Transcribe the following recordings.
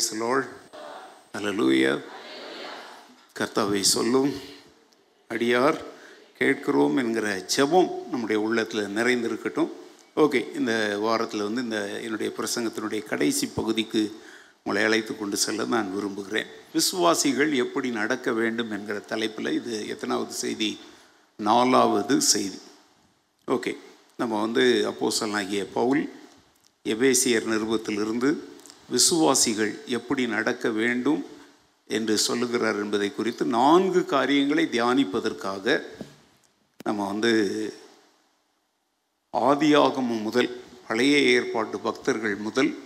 Price lol அல்லேலூயா கர்த்தாவை சொல்லும் அடியார் கேட்கிறோம் என்கிற ஜெபம் நம்முடைய உள்ளத்தில் நிறைந்திருக்கட்டும். ஓகே இந்த வாரத்தில் வந்து இந்த என்னுடைய பிரசங்கத்தினுடைய கடைசி பகுதிக்கு உங்களை அழைத்து கொண்டு செல்ல நான் விரும்புகிறேன். விசுவாசிகள் எப்படி நடக்க வேண்டும் என்கிற தலைப்பில் இது எத்தனாவது செய்தி? நாலாவது செய்தி. ஓகே நம்ம வந்து அப்போஸ்தலனாகிய பவுல் எபேசியர் நிருபத்திலிருந்து விசுவாசிகள் எப்படி நடக்க வேண்டும் என்று சொல்லுகிறார் என்பதை குறித்து நான்கு காரியங்களை தியானிப்பதற்காக நம்ம வந்து ஆதியாகமம் முதல் பழைய ஏற்பாட்டு பக்தர்கள் முதல்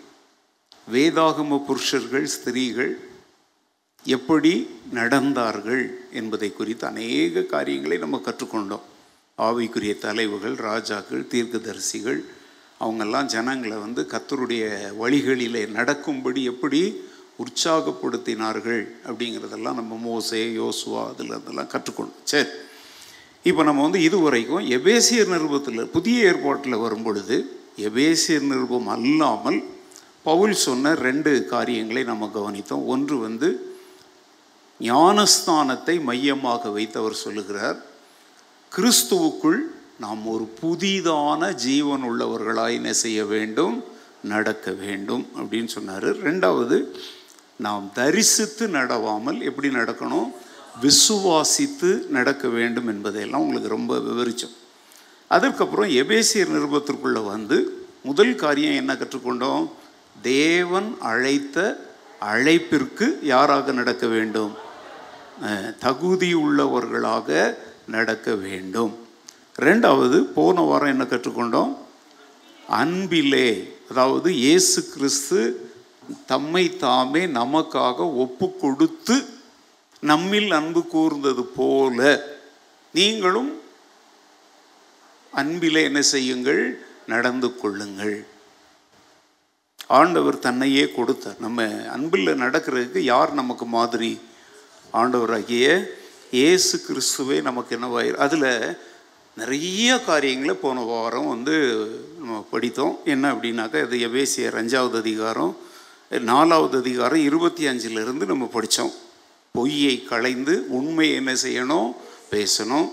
வேதாகம புருஷர்கள் ஸ்திரீகள் எப்படி நடந்தார்கள் என்பதை குறித்து அநேக காரியங்களை நம்ம கற்றுக்கொண்டோம். ஆவிக்குரிய தலைவுகள் ராஜாக்கள் தீர்க்கதரிசிகள் அவங்கெல்லாம் ஜனங்களை வந்து கத்தருடைய வழிகளிலே நடக்கும்படி எப்படி உற்சாகப்படுத்தினார்கள் அப்படிங்கிறதெல்லாம் நம்ம மோசே யோசுவா அதில் அதெல்லாம் கற்றுக்கொண்டோம். சரி இப்போ நம்ம வந்து இதுவரைக்கும் எபேசியர் நிருபத்தில் புதிய ஏற்பாட்டில் வரும் பொழுது எபேசியர் நிருபம் அல்லாமல் பவுல் சொன்ன ரெண்டு காரியங்களை நம்ம கவனித்தோம். ஒன்று வந்து ஞானஸ்தானத்தை மையமாக வைத்து அவர் சொல்லுகிறார். கிறிஸ்துவுக்குள் நாம் ஒரு புதிதான ஜீவன் உள்ளவர்களாக என்ன செய்ய வேண்டும் நடக்க வேண்டும் அப்படின்னு சொன்னார். ரெண்டாவது நாம் தரிசித்து நடவாமல் எப்படி நடக்கணும்? விசுவாசித்து நடக்க வேண்டும் என்பதையெல்லாம் உங்களுக்கு ரொம்ப விவரித்தோம் அதற்கப்புறம் எபேசியர் நிருபத்திற்குள்ளே வந்து முதல் காரியம் என்ன கற்றுக்கொண்டோம்? தேவன் அழைத்த அழைப்பிற்கு யாராக நடக்க வேண்டும்? தகுதி உள்ளவர்களாக நடக்க வேண்டும். ரெண்டாவது போன வாரம் என்ன கற்றுக்கொண்டோம்? அன்பிலே அதாவது இயேசு கிறிஸ்து தம்மை தாமே நமக்காக ஒப்பு கொடுத்து நம்மில் அன்பு கூர்ந்தது போல நீங்களும் அன்பிலே என்ன செய்யுங்கள்? நடந்து கொள்ளுங்கள். ஆண்டவர் தன்னையே கொடுத்தார். நம்ம அன்பில் நடக்கிறதுக்கு யார் நமக்கு மாதிரி? ஆண்டவராகிய இயேசு கிறிஸ்துவே நமக்கு என்னவாயிரு அதில் நிறைய காரியங்களை போன வாரம் வந்து நம்ம படித்தோம். என்ன அப்படின்னாக்கா இது எபேசியர் அஞ்சாவது அதிகாரம் நாலாவது அதிகாரம் இருபத்தி அஞ்சிலிருந்து நம்ம படித்தோம். பொய்யை களைந்து உண்மையை என்ன செய்யணும்? பேசணும்.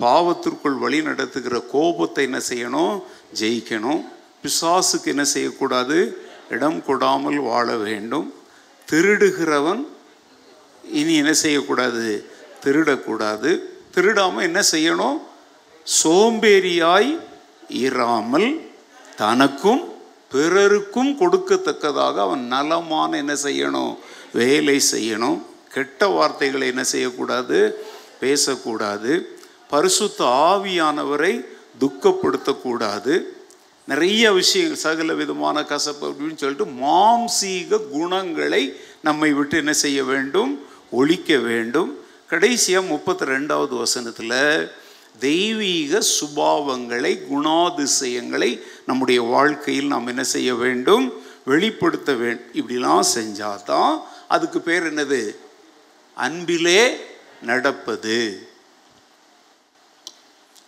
பாவத்திற்குள் வழி நடத்துகிற கோபத்தை என்ன செய்யணும்? ஜெயிக்கணும். பிசாசுக்கு என்ன செய்யக்கூடாது? இடம் கொடாமல் வாழ வேண்டும். திருடுகிறவன் இனி என்ன செய்யக்கூடாது? திருடக்கூடாது. திருடாமல் என்ன செய்யணும்? சோம்பேறியாய் இராமல் தனக்கும் பிறருக்கும் கொடுக்கத்தக்கதாக அவன் நலமான என்ன செய்யணும்? வேலை செய்யணும். கெட்ட வார்த்தைகளை என்ன செய்யக்கூடாது? பேசக்கூடாது. பரிசுத்த ஆவியானவரை துக்கப்படுத்தக்கூடாது. நிறைய விஷயங்கள் சகல விதமான கசப்பு அப்படின்னு சொல்லிட்டு மாம்சீக குணங்களை நம்மை விட்டு என்ன செய்ய வேண்டும்? ஒழிக்க வேண்டும். கடைசியாக முப்பத்தி ரெண்டாவது வசனத்தில் தெய்வீக சுபாவங்களை குணாதிசயங்களை நம்முடைய வாழ்க்கையில் நாம் என்ன செய்ய வேண்டும்? வெளிப்படுத்த வேண்டும் இப்படிலாம் செஞ்சால் தான் அதுக்கு பேர் என்னது? அன்பிலே நடப்பது.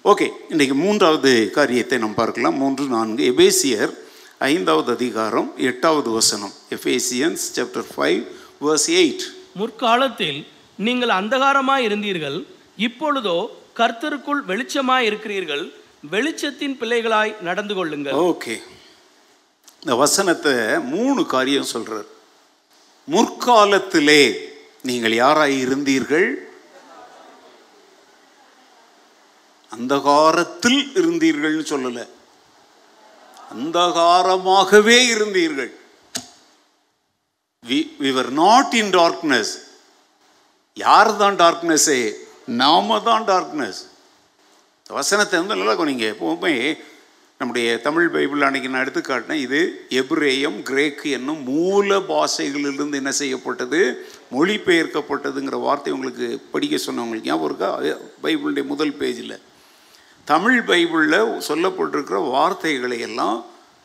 ஓகே இன்றைக்கு மூன்றாவது காரியத்தை நாம் பார்க்கலாம். மூன்று நான்கு எபேசியர் ஐந்தாவது அதிகாரம் எட்டாவது வசனம். Ephesians chapter five verse eight முற்காலத்தில் நீங்கள் அந்தகாரமாக இருந்தீர்கள். இப்பொழுதோ கர்த்தருக்குள் வெளிச்சமாய் இருக்கிறீர்கள் வெளிச்சத்தின் பிள்ளைகளாய் நடந்து கொள்ளுங்கள். ஓகே இந்த வசனத்தை மூணு காரியம் சொல்றார். முற்காலத்திலே நீங்கள் யாராய் இருந்தீர்கள்? அந்தகாரத்தில் இருந்தீர்கள்னு சொல்லல. அந்தகாரமாகவே இருந்தீர்கள். We were not in darkness யார் தான் டார்க்னஸ்ஸே நாம தான் டார்க்னஸ் வசனத்தை வந்து நல்லா கவனிங்க. எப்பவுமே நம்முடைய தமிழ் பைபிள் அன்னைக்கு நான் எடுத்து காட்டினேன் இது எப்ரேயம் கிரேக்கு என்னும் மூல பாஷைகளிலிருந்து என்ன செய்யப்பட்டது மொழிபெயர்க்கப்பட்டதுங்கிற வார்த்தை உங்களுக்கு படிக்க சொன்னவங்களுக்கு ஞாபகம் இருக்கா? பைபிளுடைய முதல் பேஜில். தமிழ் பைபிளில் சொல்லப்பட்டிருக்கிற வார்த்தைகளை எல்லாம்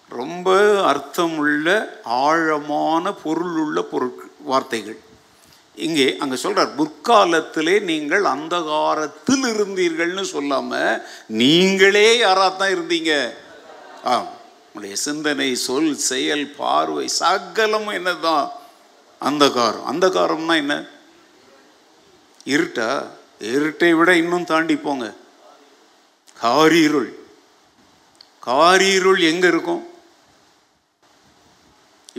ரொம்ப அர்த்தமுள்ள ஆழமான பொருளுள்ள பொருட்கள் வார்த்தைகள். இங்கே அங்கே சொல்கிறார் முற்காலத்திலே நீங்கள் அந்தகாரத்தில் இருந்தீர்கள்னு சொல்லாமல் நீங்களே யாராக தான் இருந்தீங்க? ஆ உங்களுடைய சிந்தனை சொல் செயல் பார்வை சகலமும் என்ன தான் அந்தகாரம். அந்தகாரம்னா என்ன? இருட்டா? இருட்டை விட இன்னும் தாண்டி போங்க. காரீருள். காரீருள் எங்கே இருக்கும்?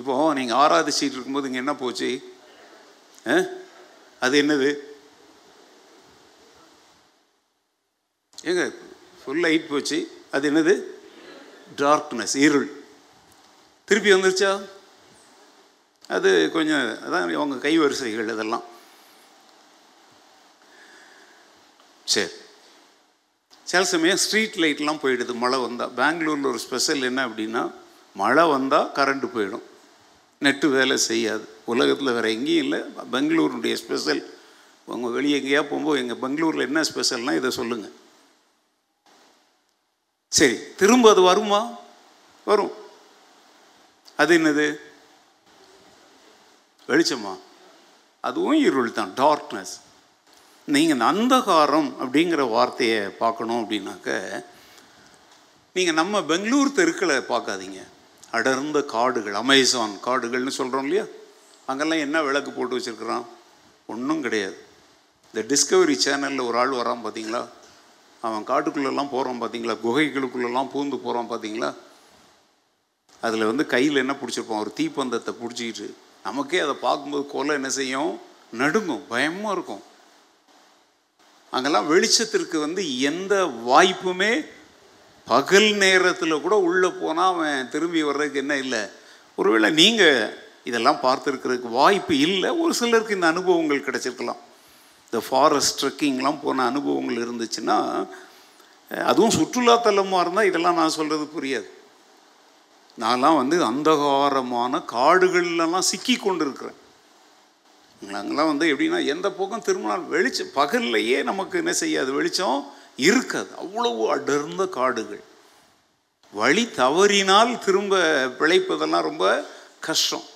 இப்போ நீங்கள் ஆராதிச்சிட்டு இருக்கும்போது இங்கே என்ன போச்சு? அது என்னது? ஏங்க ஃபுல் லைட் போச்சு. அது என்னது? டார்க்னஸ் இருள். திருப்பி வந்துருச்சா? அது கொஞ்சம் அதான் அவங்க கைவரிசைகள் இதெல்லாம் சரி. சில சமயம் ஸ்ட்ரீட் லைட்லாம் போயிடுது மழை வந்தால் பெங்களூரில் ஒரு ஸ்பெஷல் என்ன அப்படின்னா மழை வந்தால் கரண்ட்டு போயிடும். நெட்டு வேலை செய்யாது. உலகத்தில் வேறு எங்கேயும் இல்லை. பெங்களூருடைய ஸ்பெஷல் உங்கள் வெளியே எங்கேயா போகும்போது எங்கள் பெங்களூரில் என்ன ஸ்பெஷல்னா இதை சொல்லுங்கள் சரி திரும்ப அது வருமா? வரும். அது என்னது? வெளிச்சமா? அதுவும் இருள் தான் டார்க்னஸ் நீங்கள் இந்த அந்தகாரம் அப்படிங்கிற வார்த்தையை பார்க்கணும் அப்படின்னாக்க நீங்கள் நம்ம பெங்களூர் தெருக்களை பார்க்காதீங்க. அடர்ந்த காடுகள் அமேசான் காடுகள்னு சொல்கிறோம் இல்லையா? அங்கெல்லாம் என்ன விளக்கு போட்டு வச்சுருக்குறான்? ஒன்றும் கிடையாது. இந்த டிஸ்கவரி சேனலில் ஒரு ஆள் வரான் பார்த்தீங்களா அவன் காட்டுக்குள்ளெல்லாம் போகிறான் பார்த்தீங்களா குகைகளுக்குள்ளெல்லாம் பூந்து போகிறான் பார்த்தீங்களா அதில் வந்து கையில் என்ன பிடிச்சிருப்பான்? ஒரு தீப்பந்தத்தை பிடிச்சிக்கிட்டு நமக்கே அதை பார்க்கும்போது கொலை என்ன செய்யும்? நடுங்கும் பயமாக இருக்கும். அங்கெல்லாம் வெளிச்சத்திற்கு வந்து எந்த வாய்ப்புமே பகல் நேரத்தில் கூட உள்ளே போனால் அவன் திரும்பி வர்றதுக்கு என்ன இல்லை? ஒருவேளை நீங்கள் இதெல்லாம் பார்த்துருக்கிறதுக்கு வாய்ப்பு இல்லை. ஒரு சிலருக்கு இந்த அனுபவங்கள் கிடச்சிருக்கலாம். இந்த ஃபாரஸ்ட் ட்ரெக்கிங்லாம் போன அனுபவங்கள் இருந்துச்சுன்னா அதுவும் சுற்றுலாத்தலமாக இருந்தால் இதெல்லாம் நான் சொல்கிறது புரியாது. நான்லாம் வந்து அந்தகாரமான காடுகள்லாம் சிக்கி கொண்டு இருக்கிறேன் அங்கெல்லாம் வந்து எப்படின்னா எந்த பக்கம் திருமணம் வெளிச்சம் பகல்லையே நமக்கு என்ன செய்யாது? வெளிச்சம் இருக்காது. அவ்வளவு அடர்ந்த காடுகள். வழி தவறினால் திரும்ப பிழைப்பதெல்லாம் ரொம்ப கஷ்டம்.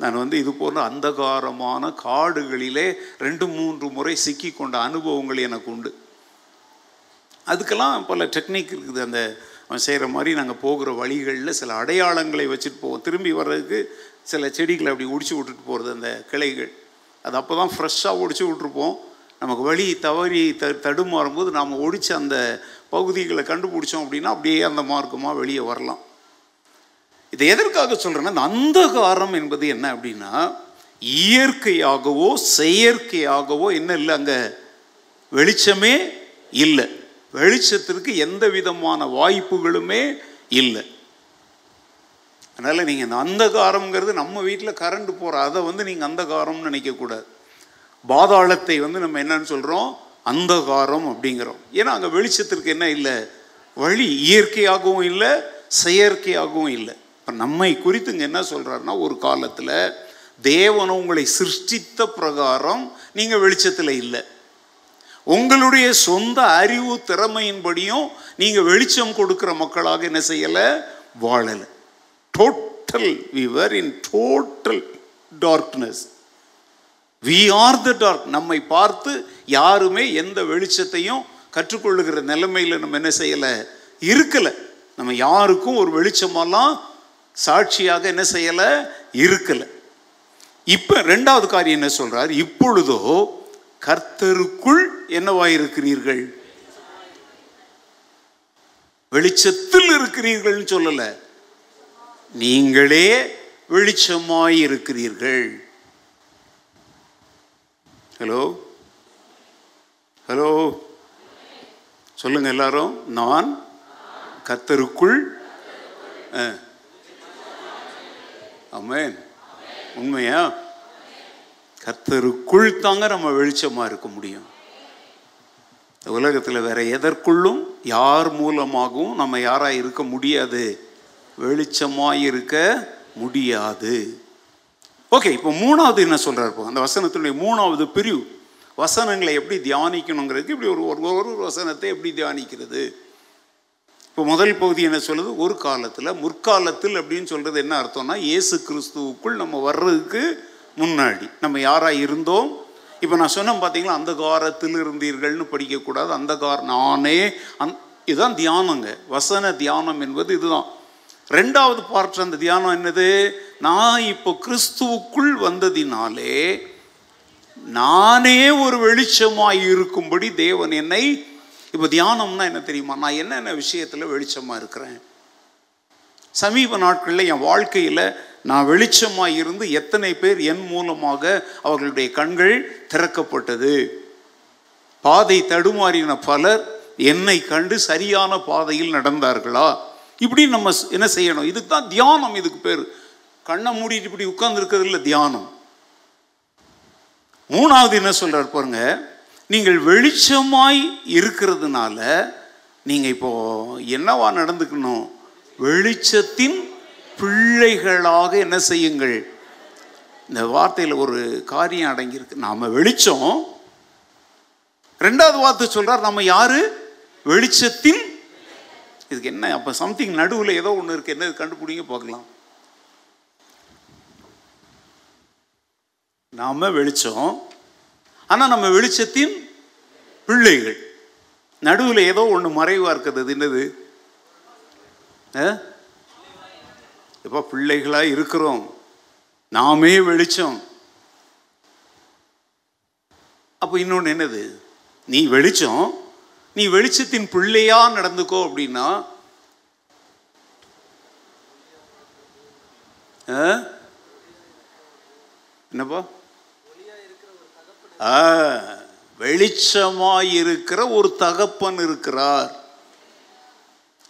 நான் வந்து இது போன்ற அந்தகாரமான காடுகளிலே ரெண்டு மூன்று முறை சிக்கி கொண்ட அனுபவங்கள் எனக்கு உண்டு. அதுக்கெல்லாம் பல டெக்னிக் இருக்குது. அந்த அவன் செய்கிற மாதிரி நாங்கள் போகிற வழிகளில் சில அடையாளங்களை வச்சுட்டு போவோம். திரும்பி வர்றதுக்கு சில செடிகளை அப்படி ஒடிச்சு விட்டுட்டு போகிறது அந்த கிளைகள். அது அப்போ தான் ஃப்ரெஷ்ஷாக ஒடிச்சு விட்ருப்போம் நமக்கு வழி தவறி த தடுமாறும் போது நாம் ஒடிச்ச அந்த பகுதிகளை கண்டுபிடிச்சோம் அப்படின்னா அப்படியே அந்த மார்க்கமாக வெளியே வரலாம். இதை எதற்காக சொல்கிறேன்னா அந்த அந்தகாரம் என்பது என்ன அப்படின்னா இயற்கையாகவோ செயற்கையாகவோ என்ன இல்லை அங்கே வெளிச்சமே இல்லை. வெளிச்சத்திற்கு எந்த விதமான வாய்ப்புகளுமே இல்லை. அதனால் நீங்கள் இந்த அந்தகாரம்ங்கிறது நம்ம வீட்டில் கரண்ட் போகிற அதை வந்து நீங்கள் அந்தகாரம்னு நினைக்கக்கூடாது பாதாளத்தை வந்து நம்ம என்னன்னு சொல்கிறோம் அந்தகாரம் அப்படிங்கிறோம். ஏன்னா அங்கே வெளிச்சத்திற்கு என்ன இல்லை? வழி இயற்கையாகவும் இல்லை செயற்கையாகவும் இல்லை. இப்போ நம்மை குறித்து இங்கே என்ன சொல்கிறாருன்னா ஒரு காலத்தில் தேவன் உங்களை சிருஷ்டித்த பிரகாரம் நீங்கள் வெளிச்சத்தில் இல்லை. உங்களுடைய சொந்த அறிவு திறமையின்படியும் நீங்கள் வெளிச்சம் கொடுக்குற மக்களாக என்ன செய்யலை? வாழலை. Total we were in total darkness we are the dark நம்மை பார்த்து யாருமே எந்த வெளிச்சத்தையும் கற்றுக்கொள்ளுகிற நிலைமையில் நம்ம என்ன செய்யலை? இருக்கலை. நம்ம யாருக்கும் ஒரு வெளிச்சமெல்லாம் சாட்சியாக என்ன செய்யலை? இருக்கலை. இப்போ ரெண்டாவது காரியம் என்ன சொல்கிறார் இப்பொழுதோ கர்த்தருக்குள் என்னவாயிருக்கிறீர்கள்? வெளிச்சத்தில் இருக்கிறீர்கள்னு சொல்லலை. நீங்களே வெளிச்சமாயிருக்கிறீர்கள். ஹலோ ஹலோ சொல்லுங்க எல்லாரும். நான் கர்த்தருக்குள் அமேன் உண்மையா? கர்த்தருக்குள் தாங்க நம்ம வெளிச்சமா இருக்க முடியும். இந்த உலகத்தில் வேற எதற்குள்ளும் யார் மூலமாகவும் நம்ம யாராக இருக்க முடியாது. வெளிச்சமாக இருக்க முடியாது. ஓகே இப்போ மூணாவது என்ன சொல்றாரு இப்போ அந்த வசனத்தினுடைய மூணாவது பிரிவு. வசனங்களை எப்படி தியானிக்கணுங்கிறதுக்கு இப்படி ஒரு ஒரு ஒரு வசனத்தை எப்படி தியானிக்கிறது? இப்போ முதல் பகுதி என்ன சொல்லுது? ஒரு காலத்தில் முற்காலத்தில் அப்படின்னு சொல்கிறது என்ன அர்த்தம்னா இயேசு கிறிஸ்துவுக்குள் நம்ம வர்றதுக்கு முன்னாடி. நம்ம யாராக இருந்தோம்? இப்போ நான் சொன்னேன் பார்த்தீங்களா அந்த காரத்தில் இருந்தீர்கள்னு படிக்கக்கூடாது. அந்த கார் நானே அந் இதுதான் தியானங்க. வசன தியானம் என்பது இதுதான். ரெண்டாவது பார்ட் அந்த தியானம் என்னது? நான் இப்போ கிறிஸ்துவுக்குள் வந்ததினாலே நானே ஒரு வெளிச்சமாய் இருக்கும்படி தேவன் என்னை இப்போ தியானம்னா என்ன தெரியுமா? நான் என்னென்ன விஷயத்தில் வெளிச்சமாக இருக்கிறேன்? சமீப நாட்களில் என் வாழ்க்கையில் நான் வெளிச்சமாக இருந்து எத்தனை பேர் என் மூலமாக அவர்களுடைய கண்கள் திறக்கப்பட்டது? பாதை தடுமாறின பலர் என்னை கண்டு சரியான பாதையில் நடந்தார்களா? இப்படி நம்ம என்ன செய்யணும்? இதுக்கு தான் தியானம் இதுக்கு பேர். கண்ணை மூடிட்டு இப்படி உட்கார்ந்துருக்கிறது இல்லை தியானம். மூணாவது என்ன சொல்கிறார் பாருங்கள் நீங்கள் வெளிச்சமாய் இருக்கிறதுனால நீங்கள் இப்போ என்னவா நடந்துக்கணும்? வெளிச்சத்தின் பிள்ளைகளாக என்ன செய்யுங்கள்? இந்த வார்த்தையில் ஒரு காரியம் அடங்கியிருக்கு. நாம் வெளிச்சம் ரெண்டாவது வார்த்தை சொல்கிறார் நம்ம யாரு? வெளிச்சத்தின் இதுக்கு என்ன அப்போ சம்திங் நடுவில் ஏதோ ஒன்று இருக்கு. என்ன கண்டுபிடிங்க பார்க்கலாம். நாம் வெளிச்சம் ஆனால் நம்ம வெளிச்சத்தின் பிள்ளைகள். நடுவில் ஏதோ ஒன்று மறைவாக இருக்கிறது. என்னது? இப்போ பிள்ளைகளாக இருக்கிறோம். நாமே வெளிச்சம். அப்போ இன்னொன்று என்னது? நீ வெளிச்சம். நீ வெளிச்சத்தின் பிள்ளையா நடந்துக்கோ அப்படின்னா ஆ? என்னப்பா? ஆ, வெளிச்சமாயிருக்கிற ஒரு தகப்பன் இருக்கிறார்.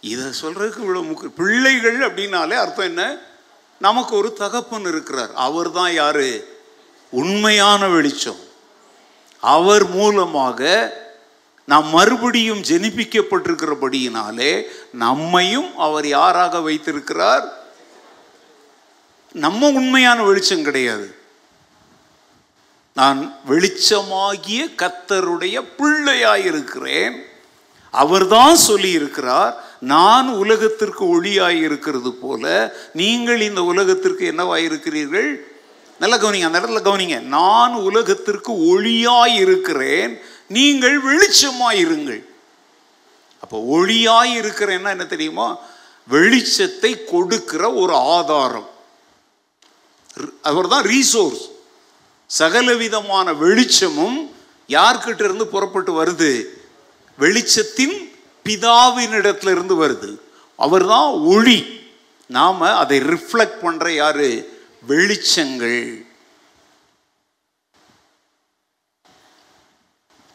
இதை சொல்றதுக்கு இவ்வளோ முக்கிய பிள்ளைகள் அப்படின்னாலே அர்த்தம் என்ன? நமக்கு ஒரு தகப்பன் இருக்கிறார். அவர் தான் யாரு? உண்மையான வெளிச்சம். அவர் மூலமாக நாம் மறுபடியும் ஜெனிப்பிக்கப்பட்டிருக்கிறபடியினாலே நம்மையும் அவர் யாராக வைத்திருக்கிறார்? நம்ம உண்மையான வெளிச்சம் கிடையாது. நான் வெளிச்சமாகிய கத்தருடைய பிள்ளையாயிருக்கிறேன். அவர்தான் சொல்லியிருக்கிறார் நான் உலகத்திற்கு ஒளியாய் இருக்கிறது போல நீங்கள் இந்த உலகத்திற்கு என்னவாயிருக்கிறீர்கள்? நல்ல கவனிங்க அந்த இடத்துல கவனிங்க. நான் உலகத்திற்கு ஒளியாய் இருக்கிறேன் நீங்கள் வெளிச்சமாயிருங்கள். அப்போ ஒளியாய் இருக்கிறேன்னா என்ன தெரியுமா? வெளிச்சத்தை கொடுக்கிற ஒரு ஆதாரம். அவர் தான் ரீசோர்ஸ் சகலவிதமான வெளிச்சமும் யார்கிட்ட இருந்து புறப்பட்டு வருது? வெளிச்சத்தின் பிதாவினிடத்துல இருந்து வருது. அவர் தான் ஒளி. நாம் அதை ரிஃப்ளெக்ட் பண்ணுற யாரு? வெளிச்சங்கள்.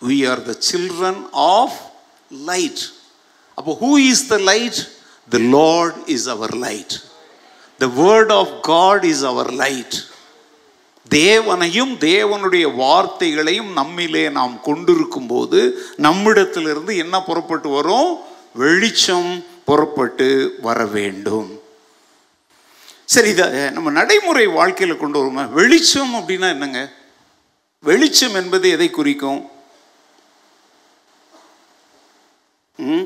We are the children of light அப்போ who is the light the Lord is our light the word of God is our light தேவனையும் தேவனுடைய வார்த்தைகளையும் நம்மிலே நாம் கொண்டிருக்கும் போது நம்மிடத்திலிருந்து என்ன புறப்பட்டு வரும்? வெளிச்சம் புறப்பட்டு வர வேண்டும். சரி இதை நம்ம நடைமுறை வாழ்க்கையில் கொண்டு வருமா? வெளிச்சம் அப்படின்னா என்னங்க? வெளிச்சம் என்பது எதை குறிக்கும்? ம்?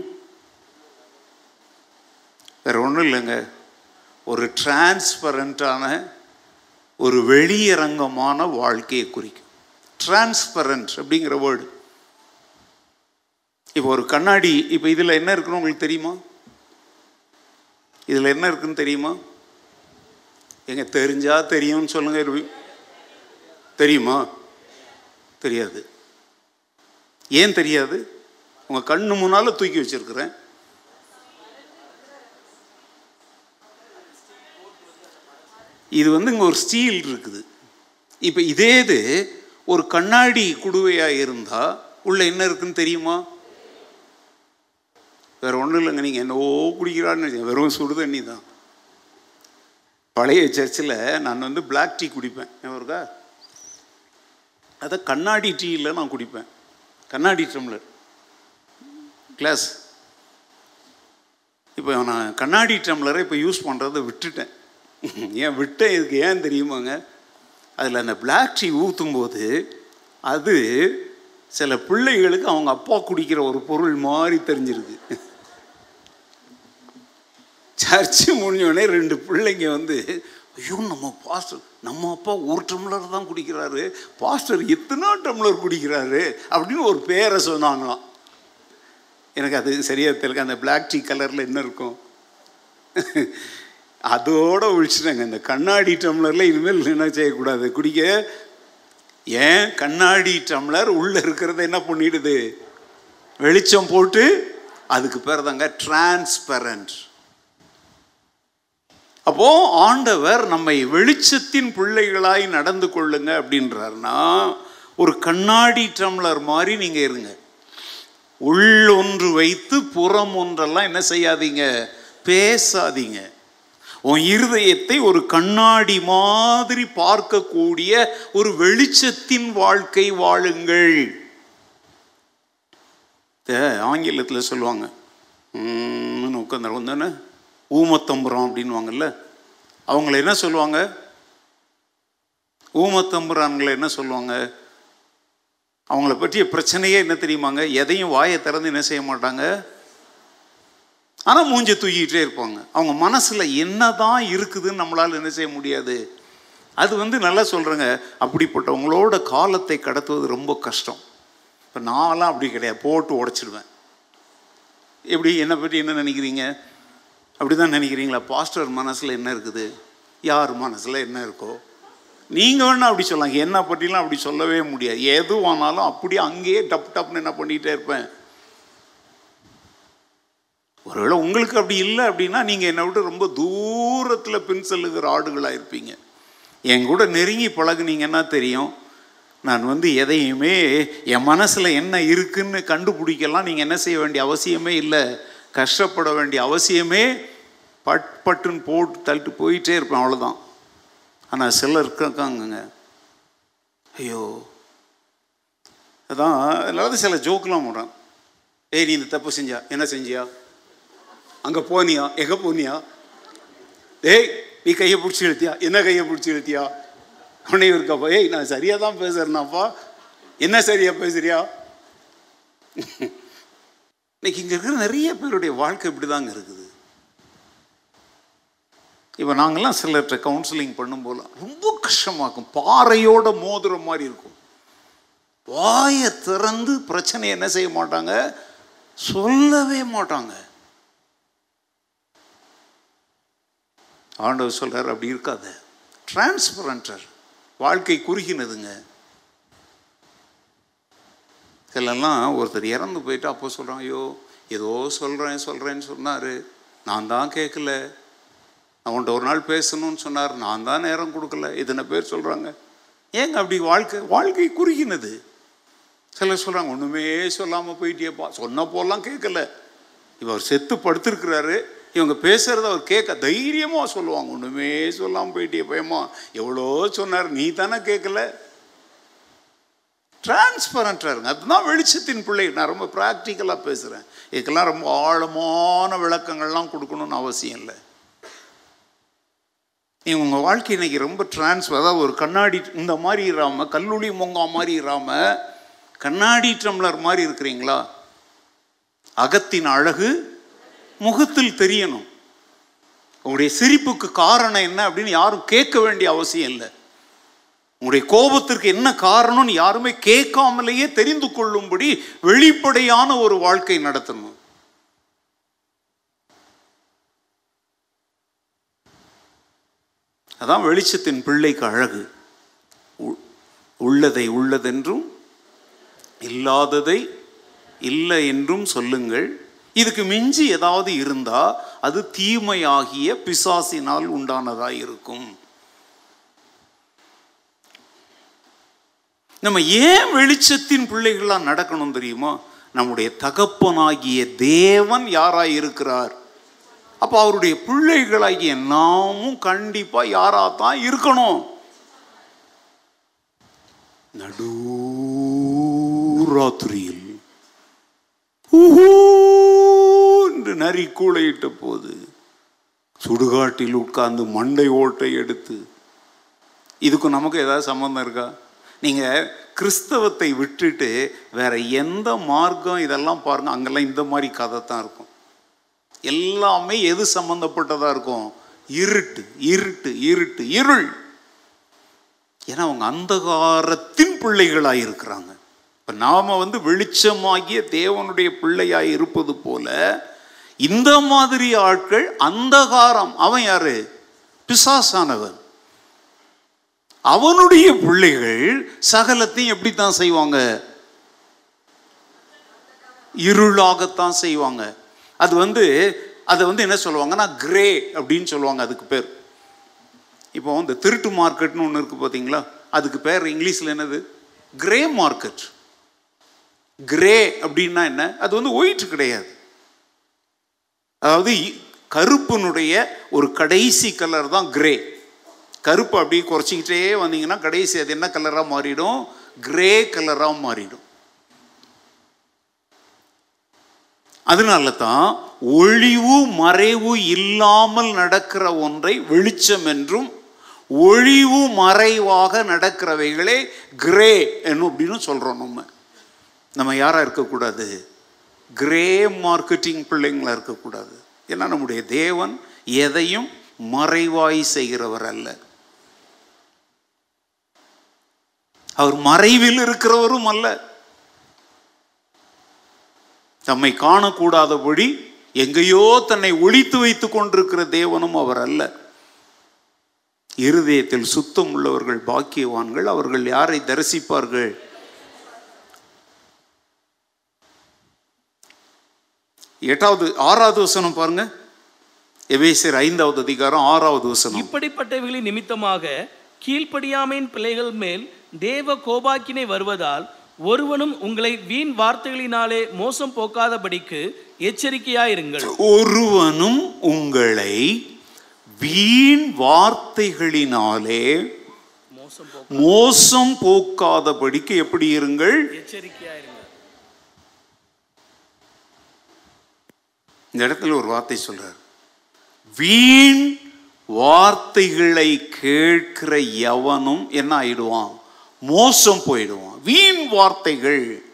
வேற ஒன்றும் இல்லைங்க. ஒரு டிரான்ஸ்பரண்டான ஒரு வெளியரங்கமான வாழ்க்கையை குறிக்கும். டிரான்ஸ்பரன்ஸ் அப்படிங்கிற வேர்டு இப்போ ஒரு கண்ணாடி இப்போ இதில் என்ன இருக்குன்னு உங்களுக்கு தெரியுமா? இதில் என்ன இருக்குன்னு தெரியுமா? எங்க தெரிஞ்சா தெரியும்னு சொல்லுங்க தெரியுமா? தெரியாது. ஏன் தெரியாது? உங்கள் கண்ணு முன்னால் தூக்கி வச்சிருக்கிறேன். இது வந்து இங்கே ஒரு ஸ்டீல் இருக்குது. இப்போ இதே இது ஒரு கண்ணாடி குடுவையாக இருந்தால் உள்ளே என்ன இருக்குன்னு தெரியுமா? வேறு ஒன்றும் இல்லைங்க நீங்கள் என்னவோ குடிக்கிறான்னு வெறும் சுடு தண்ணி தான். பழைய சர்ச்சில் நான் வந்து பிளாக் டீ குடிப்பேன். இருக்கா அதை கண்ணாடி டீயில் நான் குடிப்பேன். கண்ணாடி டம்ளர் கிளாஸ் இப்போ நான் கண்ணாடி டம்ளரை இப்போ யூஸ் பண்ணுறதை விட்டுட்டேன். ஏன் விட்டேன் இதுக்கு ஏன் தெரியுமாங்க? அதில் அந்த பிளாக் டீ ஊற்றும் போது அது சில பிள்ளைகளுக்கு அவங்க அப்பா குடிக்கிற ஒரு பொருள் மாதிரி தெரிஞ்சிருக்கு. சர்ச்சு முடிஞ்சோடனே ரெண்டு பிள்ளைங்க வந்து ஐயோ நம்ம பாஸ்டர் நம்ம அப்பா ஒரு டம்ளர் தான் குடிக்கிறாரு. பாஸ்டர் எத்தனை டம்ளர் குடிக்கிறாரு? அப்படின்னு ஒரு பேரை சொன்னாங்களாம். எனக்கு அது சரியாக தெரியல. அந்த பிளாக் டீ கலரில் என்ன இருக்கும்? அதோட ஒழிச்சிட்டாங்க. இந்த கண்ணாடி டம்ளரில் இனிமேல் என்ன செய்யக்கூடாது? குடிக்க. ஏன்? கண்ணாடி டம்ளர் உள்ள இருக்கிறத என்ன பண்ணிடுது? வெளிச்சம் போட்டு அதுக்கு பேர் தாங்க டிரான்ஸ்பரண்ட் அப்போ ஆண்டவர் நம்மை வெளிச்சத்தின் பிள்ளைகளாய் நடந்து கொள்ளுங்க அப்படின்றாருன்னா ஒரு கண்ணாடி டம்ளர் மாதிரி நீங்க இருங்க. உள் ஒன்று வைத்து புறம் ஒன்றெல்லாம் என்ன செய்யாதீங்க? பேசாதீங்க. உன் இருதயத்தை ஒரு கண்ணாடி மாதிரி பார்க்கக்கூடிய ஒரு வெளிச்சத்தின் வாழ்க்கை வாழுங்கள். ஆங்கிலத்தில் சொல்லுவாங்க. உட்காந்து தானே ஊமத்தம்புரம் அப்படின்வாங்கல்ல அவங்கள என்ன சொல்லுவாங்க? ஊமத்தம்புரான்களை என்ன சொல்லுவாங்க? அவங்கள பற்றிய பிரச்சனையே என்ன தெரியுமாங்க? எதையும் வாயை திறந்து என்ன செய்ய மாட்டாங்க? ஆனால் மூஞ்சை தூக்கிக்கிட்டே இருப்பாங்க. அவங்க மனசில் என்னதான் இருக்குதுன்னு நம்மளால் என்ன செய்ய முடியாது. அது வந்து நல்லா சொல்கிறேங்க அப்படிப்பட்டவங்களோட காலத்தை கடத்துவது ரொம்ப கஷ்டம். இப்போ நான்லாம் அப்படி கிடையாது. போட்டு உடச்சிடுவேன் எப்படி? என்னை பற்றி என்ன நினைக்கிறீங்க? அப்படி தான் நினைக்கிறீங்களா? பாஸ்டர் மனசில் என்ன இருக்குது? யார் மனசில் என்ன இருக்கோ? நீங்கள் வேணால் அப்படி சொல்லலாம். என்னை பற்றிலாம் அப்படி சொல்லவே முடியாது. எதுவானாலும் அப்படியே அங்கேயே டப் டப்னு என்ன பண்ணிகிட்டே இருப்பேன். ஒருவேளை உங்களுக்கு அப்படி இல்லை அப்படின்னா நீங்கள் என்னை விட்டு ரொம்ப தூரத்தில் பின் செல்லுகிற ஆடுகளாக இருப்பீங்க. என் கூட நெருங்கி பழகுனீங்கன்னா தெரியும்? நான் வந்து எதையுமே என் மனசில் என்ன இருக்குன்னு கண்டுபிடிக்கலாம். நீங்கள் என்ன செய்ய வேண்டிய அவசியமே இல்லை. கஷ்டப்பட வேண்டிய அவசியமே பட் பட்டுன்னு போட்டு தள்ளிட்டு போயிட்டே இருப்பேன் அவ்வளோதான் ஆனால் சிலர் இருக்காங்கங்க. ஐயோ. அதான் எல்லாத்தையும் சில ஜோக்கெலாம் போடுறேன். ஏய் நீ இந்த தப்பு செஞ்சியா என்ன செஞ்சியா? அங்கே போனியா? எங்கே போனியா? டேய் நீ கையை பிடிச்சி இழுத்தியா? என்ன கையை பிடிச்சி இழுத்தியா? உடனே இருக்கப்பா ஏய் நான் சரியாக தான் பேசுகிறேன்னாப்பா என்ன சரியா பேசுறியா? இன்னைக்கு இங்கே இருக்கிற நிறைய பேருடைய வாழ்க்கை இப்படி தாங்க இருக்குது. இப்போ நாங்கள்லாம் சிலர்கிட்ட கவுன்சிலிங் பண்ணும் போல ரொம்ப கஷ்டமாக்கும். பாறையோட மோதுற மாதிரி இருக்கும். வாயை திறந்து பிரச்சனையை என்ன செய்ய மாட்டாங்க? சொல்லவே மாட்டாங்க. ஆண்டவர் சொல்கிறார் அப்படி இருக்காத. டிரான்ஸ்பரண்டர் வாழ்க்கை குறுகினதுங்க. இதெல்லாம் ஒருத்தர் இறந்து போயிட்டு அப்போ சொல்கிறான் ஐயோ ஏதோ சொல்கிறேன் சொல்கிறேன்னு சொன்னார். நான் தான் கேட்கல. அவன்கிட்ட ஒரு நாள் பேசணும்னு சொன்னார். நான் தான் நேரம் கொடுக்கல. இத்தனை பேர் சொல்கிறாங்க ஏங்க அப்படி வாழ்க்கை வாழ்க்கை குறுகினது? சிலர் சொல்கிறாங்க ஒன்றுமே சொல்லாமல் போயிட்டேப்பா சொன்ன போலாம் கேட்கல. இவர் செத்து படுத்திருக்கிறாரு. இவங்க பேசுகிறத அவர் கேட்க தைரியமாக சொல்லுவாங்க. ஒன்றுமே சொல்லாமல் போயிட்டே பயமா. எவ்வளோ சொன்னார் நீ தானே கேட்கல? டிரான்ஸ்பரண்ட்டாக இருங்க. அதுதான் வெளிச்சத்தின் பிள்ளை. நான் ரொம்ப ப்ராக்டிக்கலாக பேசுகிறேன் இதுக்கெல்லாம் ரொம்ப ஆழமான விளக்கங்கள்லாம் கொடுக்கணும்னு அவசியம் இல்லை. நீ உங்கள் வாழ்க்கை இன்னைக்கு ரொம்ப டிரான்ஸ்ஃபர் அதாவது ஒரு கண்ணாடி இந்த மாதிரி இராமல் கல்லூரி மொங்கா மாதிரி இராமல் கண்ணாடி டம்ளர் மாதிரி இருக்கிறீங்களா? அகத்தின் அழகு முகத்தில் தெரியணும். உங்களுடைய சிரிப்புக்கு காரணம் என்ன அப்படின்னு யாரும் கேட்க வேண்டிய அவசியம் இல்லை. உங்களுடைய கோபத்திற்கு என்ன காரணம்னு யாருமே கேட்காமலேயே தெரிந்து கொள்ளும்படி வெளிப்படையான ஒரு வாழ்க்கை நடத்தணும். அதான் வெளிச்சத்தின் பிள்ளைக்கு அழகு. உ- உள்ளதை உள்ளதென்றும் இல்லாததை இல்லை என்றும் சொல்லுங்கள். இதுக்கு மிஞ்சி ஏதாவது இருந்தால் அது தீமையாகிய பிசாசினால் உண்டானதா இருக்கும். நம்ம ஏன் வெளிச்சத்தின் பிள்ளைகளா நடக்கணும் தெரியுமா? நம்முடைய தகப்பனாகிய தேவன் யாராய் இருக்கிறார்? அப்போ அவருடைய பிள்ளைகளாகிய நாமும் கண்டிப்பா யாராக தான் இருக்கணும்? நடுராத்திரியில். ஊஹூ! என்று நரி கூளையிட்ட போது சுடுகாட்டில் உட்கார்ந்து மண்டை ஓட்டை எடுத்து இதுக்கும் நமக்கு ஏதாவது சம்மந்தம் இருக்கா? நீங்கள் கிறிஸ்தவத்தை விட்டுட்டு வேற எந்த மார்க்கம் இதெல்லாம் பாருங்க அங்கெல்லாம் இந்த மாதிரி கதை தான் இருக்கும். எல்லாமே எது சம்மந்தப்பட்டதாக இருக்கும்? இருட்டு இருட்டு இருட்டு இருள். ஏன்னா அவங்க அந்தகாரத்தின் பிள்ளைகளாக இருக்கிறாங்க. இப்போ நாம வந்து வெளிச்சமாகிய தேவனுடைய பிள்ளையாக இருப்பது போல இந்த மாதிரி ஆட்கள் அந்தகாரம். அவன் யாரு? பிசாசானவன். அவனுடைய பிள்ளைகள் சகலத்தையும் எப்படித்தான் செய்வாங்க? இருளாகத்தான் செய்வாங்க. அது வந்து அதை வந்து என்ன சொல்லுவாங்கன்னா கிரே அப்படின்னு சொல்லுவாங்க அதுக்கு பேர். இப்போ இந்த திருட்டு மார்க்கெட்னு ஒன்று இருக்குது பார்த்தீங்களா அதுக்கு பேர் இங்கிலீஷில் என்னது? கிரே மார்க்கெட் கிரே அப்படின்னா என்ன? அது வந்து ஒயிட் கிடையாது. அதாவது கருப்பினுடைய ஒரு கடைசி கலர் தான் கிரே கருப்பு அப்படியே குறைச்சிக்கிட்டே வந்தீங்கன்னா கடைசி அது என்ன கலராக மாறிடும்? கிரே கலராக மாறிடும். அதனால தான் ஒளிவு மறைவு இல்லாமல் நடக்கிற ஒன்றை வெளிச்சம் என்றும் ஒளிவு மறைவாக நடக்கிறவைகளே கிரே என்னும் அப்படின்னு சொல்கிறோம் நம்ம. நம்ம யாராக இருக்கக்கூடாது? கிரே மார்க்கெட்டிங் பிள்ளைங்களா இருக்கக்கூடாது. ஏன்னா நம்முடைய தேவன் எதையும் மறைவாய் செய்கிறவர் அல்ல. அவர் மறைவில் இருக்கிறவரும் அல்ல. தம்மை காணக்கூடாதபடி எங்கேயோ தன்னை ஒழித்து வைத்துக் கொண்டிருக்கிற தேவனும் அவர் அல்ல. இருதயத்தில் சுத்தம் உள்ளவர்கள் பாக்கியவான்கள் அவர்கள் யாரை தரிசிப்பார்கள்? எட்டாவது ஆறாவது வசனம் பாருங்க. எபேசியர் ஐந்தாவது அதிகாரம் ஆறாவது வசனம். இப்படிப்பட்டவைகளின் நிமித்தமாக கீழ்ப்படியாமையின் பிள்ளைகள் மேல் தேவ கோபாக்கினை வருவதால் ஒருவனும் உங்களை வீண் வார்த்தைகளினாலே மோசம் போக்காதபடிக்கு எச்சரிக்கையாயிருங்கள். ஒருவனும் உங்களை வீண் வார்த்தைகளினாலே மோசம் போக்காதபடிக்கு எப்படி இருங்கள்? எச்சரிக்கையாயிருங்கள் இந்த இடத்துல ஒரு வார்த்தை சொல்கிறார் வீண் வார்த்தைகளை கேட்கிற எவனும் என்ன ஆயிடுவான்? மோசம் போயிடுவான். வீண் வார்த்தைகள்.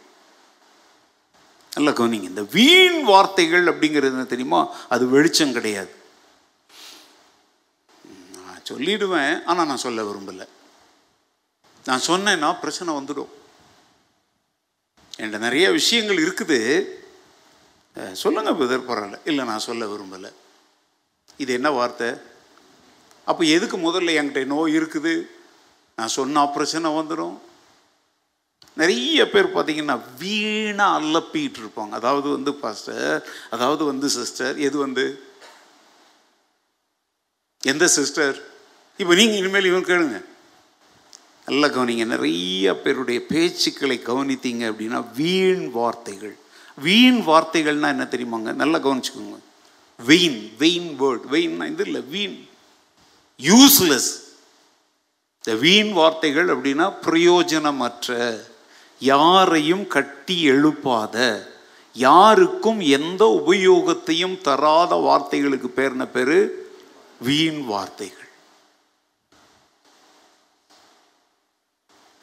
நல்ல கவனிங்க. இந்த வீண் வார்த்தைகள் அப்படிங்கிறது என்ன தெரியுமா? அது வெளிச்சம் கிடையாது. நான் சொல்லிடுவேன் ஆனால் நான் சொல்ல விரும்பல. நான் சொன்னேன்னா பிரச்சனை வந்துடும். என்கிட்ட நிறைய விஷயங்கள் இருக்குது. சொல்லுங்கள் பிரதர் பரவாயில்ல. இல்லை நான் சொல்ல விரும்பலை. இது என்ன வார்த்தை? அப்போ எதுக்கு முதல்ல என்கிட்ட நோய் இருக்குது? நான் சொன்னால் பிரச்சனை வந்துடும் நிறைய பேர் பார்த்தீங்கன்னா வீணாக அல்லப்பிட்டு இருப்பாங்க. அதாவது வந்து பாஸ்டர் அதாவது வந்து சிஸ்டர் எது வந்து? எந்த சிஸ்டர் இப்போ நீங்கள் இனிமேல் இவன் கேளுங்க. நல்லா கவனிங்க. நிறைய பேருடைய பேச்சுக்களை கவனித்தீங்க அப்படின்னா வீண் வார்த்தைகள். வீண் வார்த்தைகள்னால் என்ன தெரியுமாங்க? நல்லா கவனிச்சுக்கோங்க. வெயின் வெயின் வேர்ட் வெயின்னா இது இல்லை வீண். யூஸ்லெஸ் இந்த வீண் வார்த்தைகள் அப்படின்னா பிரயோஜனமற்ற யாரையும் கட்டி எழுப்பாத யாருக்கும் எந்த உபயோகத்தையும் தராத வார்த்தைகளுக்கு பேர்? வீண் வார்த்தைகள்.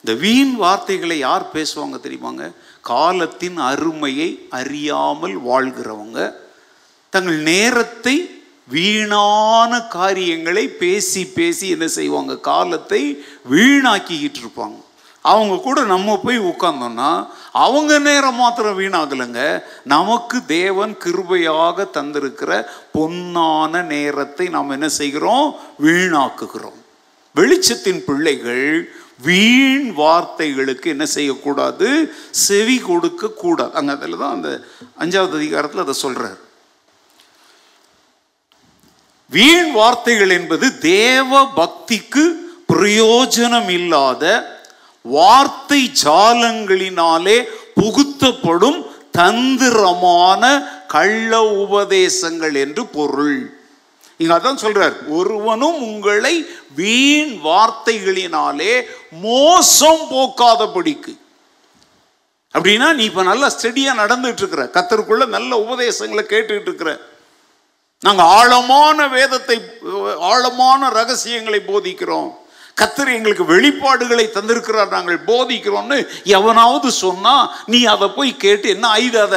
இந்த வீண் வார்த்தைகளை யார் பேசுவாங்க தெரியுமாங்க? காலத்தின் அருமையை அறியாமல் வாழ்கிறவங்க தங்கள் நேரத்தை வீணான காரியங்களை பேசி பேசி என்ன செய்வாங்க? காலத்தை வீணாக்கிக்கிட்டு இருப்பாங்க. அவங்க கூட நம்ம போய் உட்கார்ந்தோம்னா அவங்க நேரம் மாத்திரம் வீணாகலைங்க. நமக்கு தேவன் கிருபையாக தந்திருக்கிற பொன்னான நேரத்தை நாம் என்ன செய்கிறோம்? வீணாக்குகிறோம். வெளிச்சத்தின் பிள்ளைகள் வீண் வார்த்தைகளுக்கு என்ன செய்யக்கூடாது? செவி கொடுக்க கூடாது. அங்க அதில் தான் அந்த அஞ்சாவது அதிகாரத்தில் அதை சொல்றார். வீண் வார்த்தைகள் என்பது தேவ பக்திக்கு பிரயோஜனம் இல்லாத வார்த்தை ஜாலங்களினாலே புகுத்தப்படும் தந்திரமான கள்ள உபதேசங்கள் என்று பொருள். இங்க அதான் சொல்றார் ஒருவனும் உங்களை வீண் வார்த்தைகளினாலே மோசம் போக்காதபடிக்கு. அப்படின்னா நீ இப்ப நல்லா ஸ்டெடியா நடந்துட்டு இருக்கிற கத்தருக்குள்ள நல்ல உபதேசங்களை கேட்டுட்டு இருக்கிற நாங்க ஆழமான வேதத்தை ஆழமான ரகசியங்களை போதிக்கிறோம். கத்தர் எங்களுக்கு வெளிப்பாடுகளை தந்திருக்கிறார் நாங்கள் போதிக்கிறோம்னு எவனாவது சொன்னா நீ அதை போய் கேட்டு என்ன ஆயிடாத?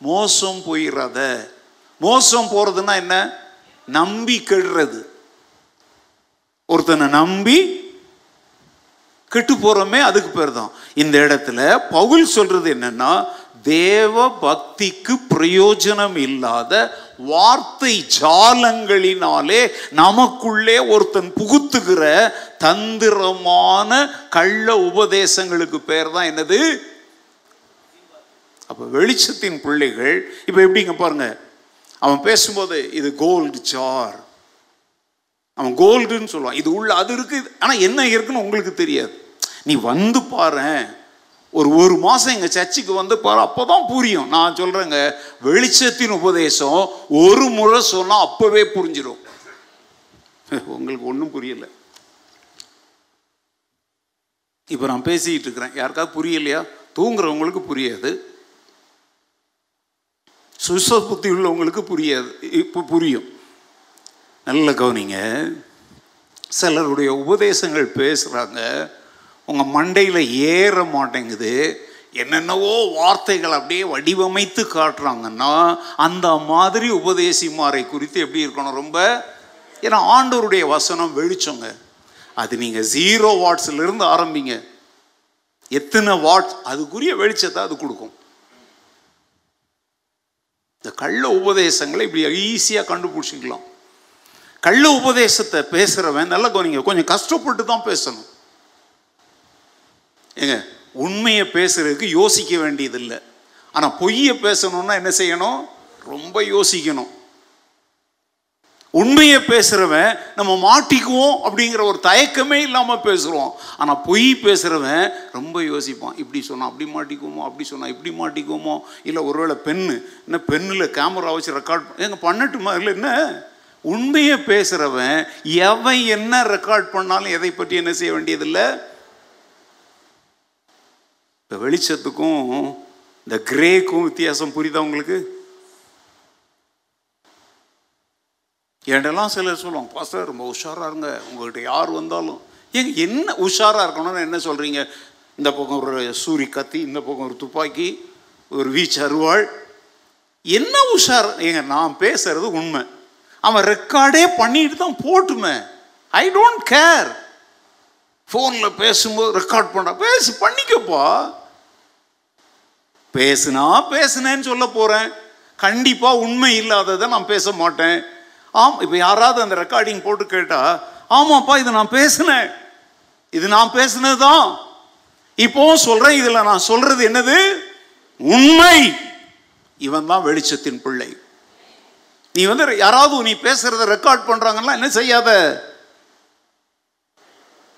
மோசம் போயிடாத மோசம் போறதுன்னா என்ன? நம்பி கெடுறது. ஒருத்தனை நம்பி கெட்டு போறோமே அதுக்கு பேர் தான் இந்த இடத்துல பவுல் சொல்றது என்னன்னா தேவ பக்திக்கு பிரயோஜனம் இல்லாத வார்த்தை ஜாலங்களினாலே நமக்குள்ளே ஒருத்தன் புகுத்துகிற தந்திரமான கள்ள உபதேசங்களுக்கு பேர் தான் என்னது? அப்ப வெளிச்சத்தின் பிள்ளைகள் இப்ப எப்படிங்க பாருங்க அவன் பேசும்போது இது கோல்டு ஜார் அவன் கோல்டுன்னு சொல்லுவான். இது உள்ள அது இருக்கு. ஆனால் என்ன இருக்குன்னு உங்களுக்கு தெரியாது. நீ வந்து பாரு. ஒரு ஒரு மாதம் எங்கள் சர்ச்சுக்கு வந்து பாரு அப்பதான் புரியும். நான் சொல்கிறேங்க வெளிச்சத்தின் உபதேசம் ஒரு முறை சொன்னால் அப்போவே புரிஞ்சிடும் உங்களுக்கு ஒன்றும் புரியல. இப்போ நான் பேசிக்கிட்டு இருக்கிறேன். யாருக்காவது புரியலையா? தூங்குறவங்களுக்கு புரியாது. சுச புத்தி உள்ளவங்களுக்கு புரியாது இப்போ புரியும். நல்ல கவனிங்க. சிலருடைய உபதேசங்கள் பேசுகிறாங்க உங்கள் மண்டையில் ஏற மாட்டேங்குது. என்னென்னவோ வார்த்தைகள் அப்படியே வடிவமைத்து காட்டுறாங்கன்னா அந்த மாதிரி உபதேசிமாரை குறித்து எப்படி இருக்கணும் ரொம்ப? ஏன்னா ஆண்டவருடைய வசனம் வெளிச்சோங்க. அது நீங்கள் ஜீரோ வாட்ஸ்லேருந்து ஆரம்பிங்க. எத்தனை வாட்ஸ் அதுக்குரிய வெளிச்சத்தை அது கொடுக்கும். இந்த கள்ள உபதேசங்களை இப்படி ஈஸியாக கண்டுபிடிச்சிக்கலாம் கள்ள உபதேசத்தை பேசுகிறவன் நல்லா கவனிங்க கொஞ்சம் கஷ்டப்பட்டு தான் பேசணும். ஏங்க உண்மையை பேசுறதுக்கு யோசிக்க வேண்டியதில்லை. ஆனால் பொய்யை பேசணும்னா என்ன செய்யணும்? ரொம்ப யோசிக்கணும். உண்மையை பேசுகிறவன் நம்ம மாட்டிக்குவோம் அப்படிங்கிற ஒரு தயக்கமே இல்லாமல் பேசுகிறோம் ஆனால் பொய் பேசுகிறவன் ரொம்ப யோசிப்பான். இப்படி சொன்னால் அப்படி மாட்டிக்குவோமோ அப்படி சொன்னால் இப்படி மாட்டிக்குவோமோ இல்லை ஒருவேளை பெண்ணு என்ன பெண்ணில் கேமரா வச்சு ரெக்கார்ட் எங்க பண்ணட்டுமா? இல்லை என்ன? உண்மையை பேசுகிறவன் எவன் என்ன ரெக்கார்ட் பண்ணாலும் எதை பற்றி என்ன செய்ய வேண்டியதில்லை? இந்த வெளிச்சத்துக்கும் இந்த கிரேக்கும் வித்தியாசம் புரியுதா உங்களுக்கு? என்கிட்டலாம் சிலர் சொல்லுவாங்க பாஸ்டர் ரொம்ப உஷாராக இருங்க. உங்கள்கிட்ட யார் வந்தாலும் ஏங்க என்ன உஷாராக இருக்கணும்னு என்ன சொல்கிறீங்க இந்த பக்கம் ஒரு சூரி கத்தி இந்த பக்கம் ஒரு துப்பாக்கி ஒரு வீச்சு அருவாள் என்ன உஷார்? ஏங்க நான் பேசுறது உண்மை. அவன் ரெக்கார்டே பண்ணிட்டு தான் போட்டுமே. ஐ டோன்ட் கேர் ஃபோனில் பேசும்போது ரெக்கார்ட் பண்ண பேசு பண்ணிக்கப்பா. பேசுனா பேசுனேன்னு சொல்ல போகிறேன் கண்டிப்பாக உண்மை இல்லாததை நான் பேச மாட்டேன். ஆம் இப்போ யாராவது அந்த ரெக்கார்டிங் போட்டு கேட்டால் ஆமாப்பா இது நான் பேசினேன். இது நான் பேசினது தான் இப்போவும் சொல்கிறேன் இதில் நான் சொல்கிறது என்னது? உண்மை. இவன் தான் வெளிச்சத்தின் பிள்ளை. நீ வந்து யாராவது நீ பேசுறத ரெக்கார்ட் பண்றாங்கன்னா என்ன செய்யாத?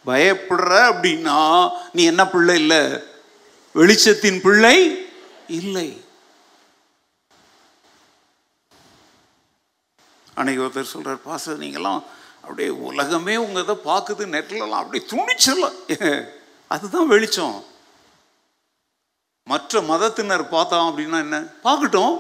பயப்படுற அப்படின்னா நீ என்ன பிள்ளை இல்லை? வெளிச்சத்தின் பிள்ளை இல்லை. அன்றைக்கி ஒருத்தர் சொல்கிறார் பாச நீங்களாம் அப்படியே உலகமே உங்க இதை பார்க்குது நெட்லலாம் அப்படியே துணிச்சலாம் அதுதான் வெளிச்சம். மற்ற மதத்தினர் பார்த்தோம் அப்படின்னா என்ன? பார்க்கட்டும்.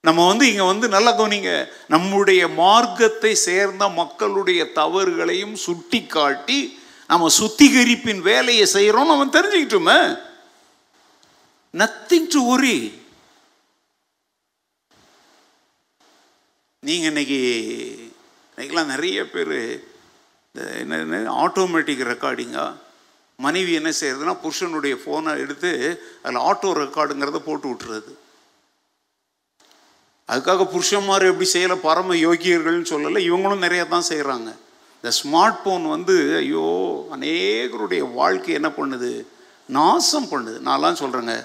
நம்ம வந்து இங்கே வந்து நல்லா கவனிங்க. நம்முடைய மார்க்கத்தை சேர்ந்த மக்களுடைய தவறுகளையும் சுட்டி காட்டி நம்ம சுத்திகரிப்பின் வேலையை செய்கிறோம் நம்ம தெரிஞ்சுக்கிட்டோமே நத்திங் டு ஒரி நீங்கள் இன்றைக்கி இன்றைக்கெலாம் நிறைய பேர் இந்த என்ன ஆட்டோமேட்டிக் ரெக்கார்டிங்கா மனைவி என்ன செய்கிறதுனா புருஷனுடைய ஃபோனை எடுத்து அதில் ஆட்டோ ரெக்கார்டுங்கிறத போட்டு விட்டுறது. அதுக்காக புருஷன்மார் எப்படி செய்யலை பரம யோகியர்கள்னு சொல்லலை இவங்களும் நிறைய தான் செய்கிறாங்க இந்த ஸ்மார்ட் ஃபோன் வந்து ஐயோ அநேகருடைய வாழ்க்கை என்ன பண்ணுது? நாசம் பண்ணுது. நான்லாம் சொல்கிறேங்க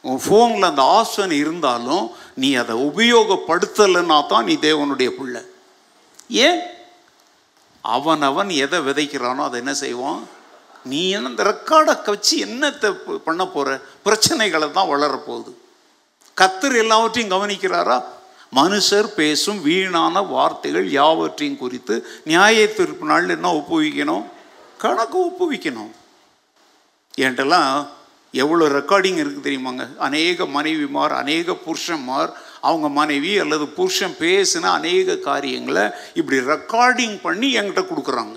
உன் ஃபோனில் அந்த ஆசன் இருந்தாலும் நீ அதை உபயோகப்படுத்தலைன்னா தான் நீ தேவனுடைய பிள்ளை. ஏன்? அவன் அவன் எதை விதைக்கிறானோ அதை என்ன செய்வான்? நீ என்ன இந்த ரெக்கார்டை வச்சு என்னத்தை பண்ண போகிற பிரச்சனைகளை தான் வளரப்போகுது. கத்தர் எல்லாவற்றையும் கவனிக்கிறாரா? மனுஷர் பேசும் வீணான வார்த்தைகள் யாவற்றையும் குறித்து நியாய தீர்ப்பு நாள் என்ன ஒப்புவிக்கணும்? கணக்கு ஒப்புவிக்கணும். என்கிட்டலாம் எவ்வளோ ரெக்கார்டிங் இருக்குது தெரியுமாங்க? அநேக மனைவிமார் அநேக புருஷன்மார் அவங்க மனைவி அல்லது புருஷன் பேசின அநேக காரியங்களை இப்படி ரெக்கார்டிங் பண்ணி என்கிட்ட கொடுக்குறாங்க.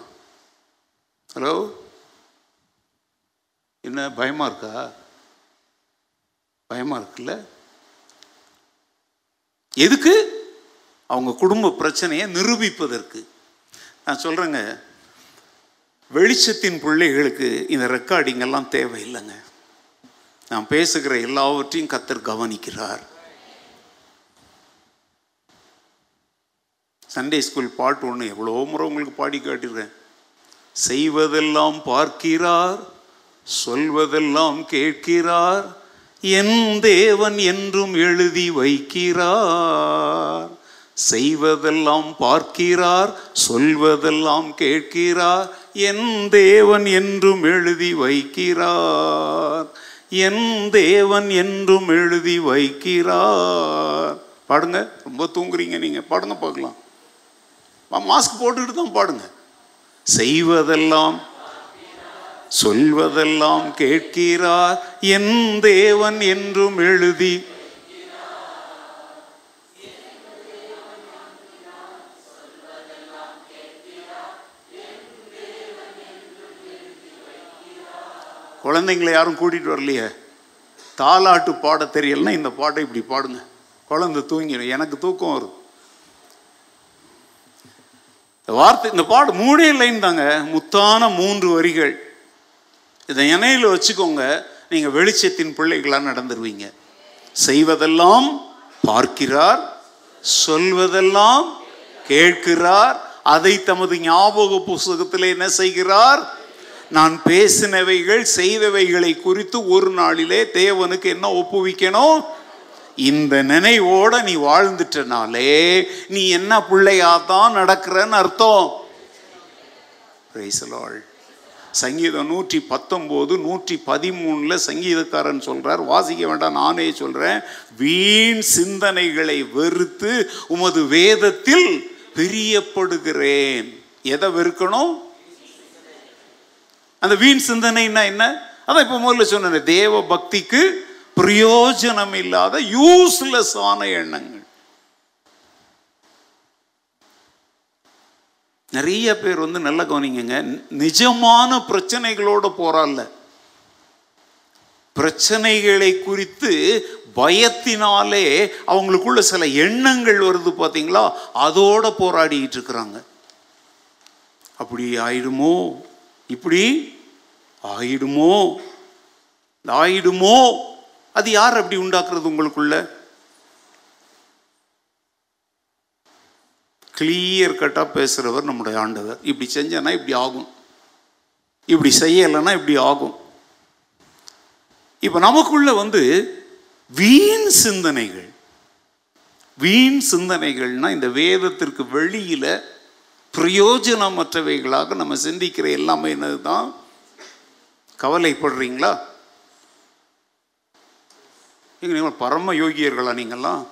ஹலோ என்ன பயமாக இருக்கா? பயமாக இருக்குல்ல? எதுக்கு? அவங்க குடும்ப பிரச்சனையை நிரூபிப்பதற்கு. நான் சொல்கிறேங்க வெளிச்சத்தின் பிள்ளைகளுக்கு இந்த ரெக்கார்டிங் எல்லாம் தேவையில்லைங்க. நான் பேசுகிற எல்லாவற்றையும் கத்தர் கவனிக்கிறார். சண்டே ஸ்கூல் பாட்டு ஒன்று எவ்வளோ முறை உங்களுக்கு பாடி காட்டியிருக்கேன். செய்வதெல்லாம் பார்க்கிறார் சொல்வதெல்லாம் கேட்கிறார் என் தேவன் என்றும் எழுதி வைக்கிறார். செய்வதெல்லாம் பார்க்கிறார் சொல்வதெல்லாம் கேட்கிறார் என் தேவன் என்றும் எழுதி வைக்கிறார். என் தேவன் என்றும் எழுதி வைக்கிறார். பாடுங்க ரொம்ப தூங்குறீங்க நீங்க. பாடுங்க பார்க்கலாம். மாஸ்க் போட்டுக்கிட்டு தான் பாடுங்க. செய்வதெல்லாம் சொல்வதெல்லாம் கேட்கிறார். என் தேவன் என்றும் எழுதி குழந்தைங்களை யாரும் கூட்டிகிட்டு வரலையே? தாலாட்டு பாட தெரியலன்னா இந்த பாட்டை இப்படி பாடுங்க. குழந்தை தூங்கிடும். எனக்கு தூக்கம் வரும் இந்த வார்த்தை இந்த பாட்டு மூணே லைன் தாங்க முத்தான மூன்று வரிகள். இதை இணையில் வச்சுக்கோங்க. நீங்கள் வெளிச்சத்தின் பிள்ளைகளாக நடந்துருவீங்க. செய்வதெல்லாம் பார்க்கிறார் சொல்வதெல்லாம் கேட்கிறார் அதை தமது ஞாபக புஸ்தகத்தில் என்ன செய்கிறார்? நான் பேசினவைகள் செய்தவைகளை குறித்து ஒரு நாளிலே தேவனுக்கு என்ன ஒப்புவிக்கணும்? இந்த நினைவோட நீ வாழ்ந்துட்டனாலே நீ என்ன பிள்ளையாதான் நடக்கிறன்னு அர்த்தம். சங்கீதம் நூற்றி பத்தொம்போது நூற்றி பதிமூணில் சங்கீதக்காரன் சொல்கிறார் வாசிக்க வேண்டாம் நானே சொல்கிறேன் வீண் சிந்தனைகளை வெறுத்து உமது வேதத்தில் பிரியப்படுகிறேன். எதை வெறுக்கணும்? அந்த வீண் சிந்தனைன்னா என்ன அதான் இப்போ முதல்ல சொன்னேன் தேவ பக்திக்கு பிரயோஜனம் இல்லாத யூஸ்லெஸ் ஆன எண்ணங்கள். நிறைய பேர் வந்து நல்ல கவனிங்க நிஜமான பிரச்சனைகளோடு போறால பிரச்சனைகளை குறித்து பயத்தினாலே அவங்களுக்குள்ள சில எண்ணங்கள் வருது பார்த்தீங்களா அதோட போராடிட்டு இருக்கிறாங்க. அப்படி ஆயிடுமோ? இப்படி ஆயிடுமோ? ஆயிடுமோ? அது யார் அப்படி உண்டாக்குறது உங்களுக்குள்ள? கிளியர் கட்டாக பேசுகிறவர் நம்முடைய ஆண்டவர். இப்படி செஞ்சேன்னா இப்படி ஆகும். இப்படி செய்யலைன்னா இப்படி ஆகும். இப்போ நமக்குள்ள வந்து வீண் சிந்தனைகள் வீண் சிந்தனைகள்னா இந்த வேதத்திற்கு வெளியில் பிரயோஜனமற்றவைகளாக நம்ம சிந்திக்கிற எல்லாமே என்னது தான் கவலைப்படுறீங்களா? ஏங்க நீங்கள் பரம யோகியர்களா நீங்கள்லாம்?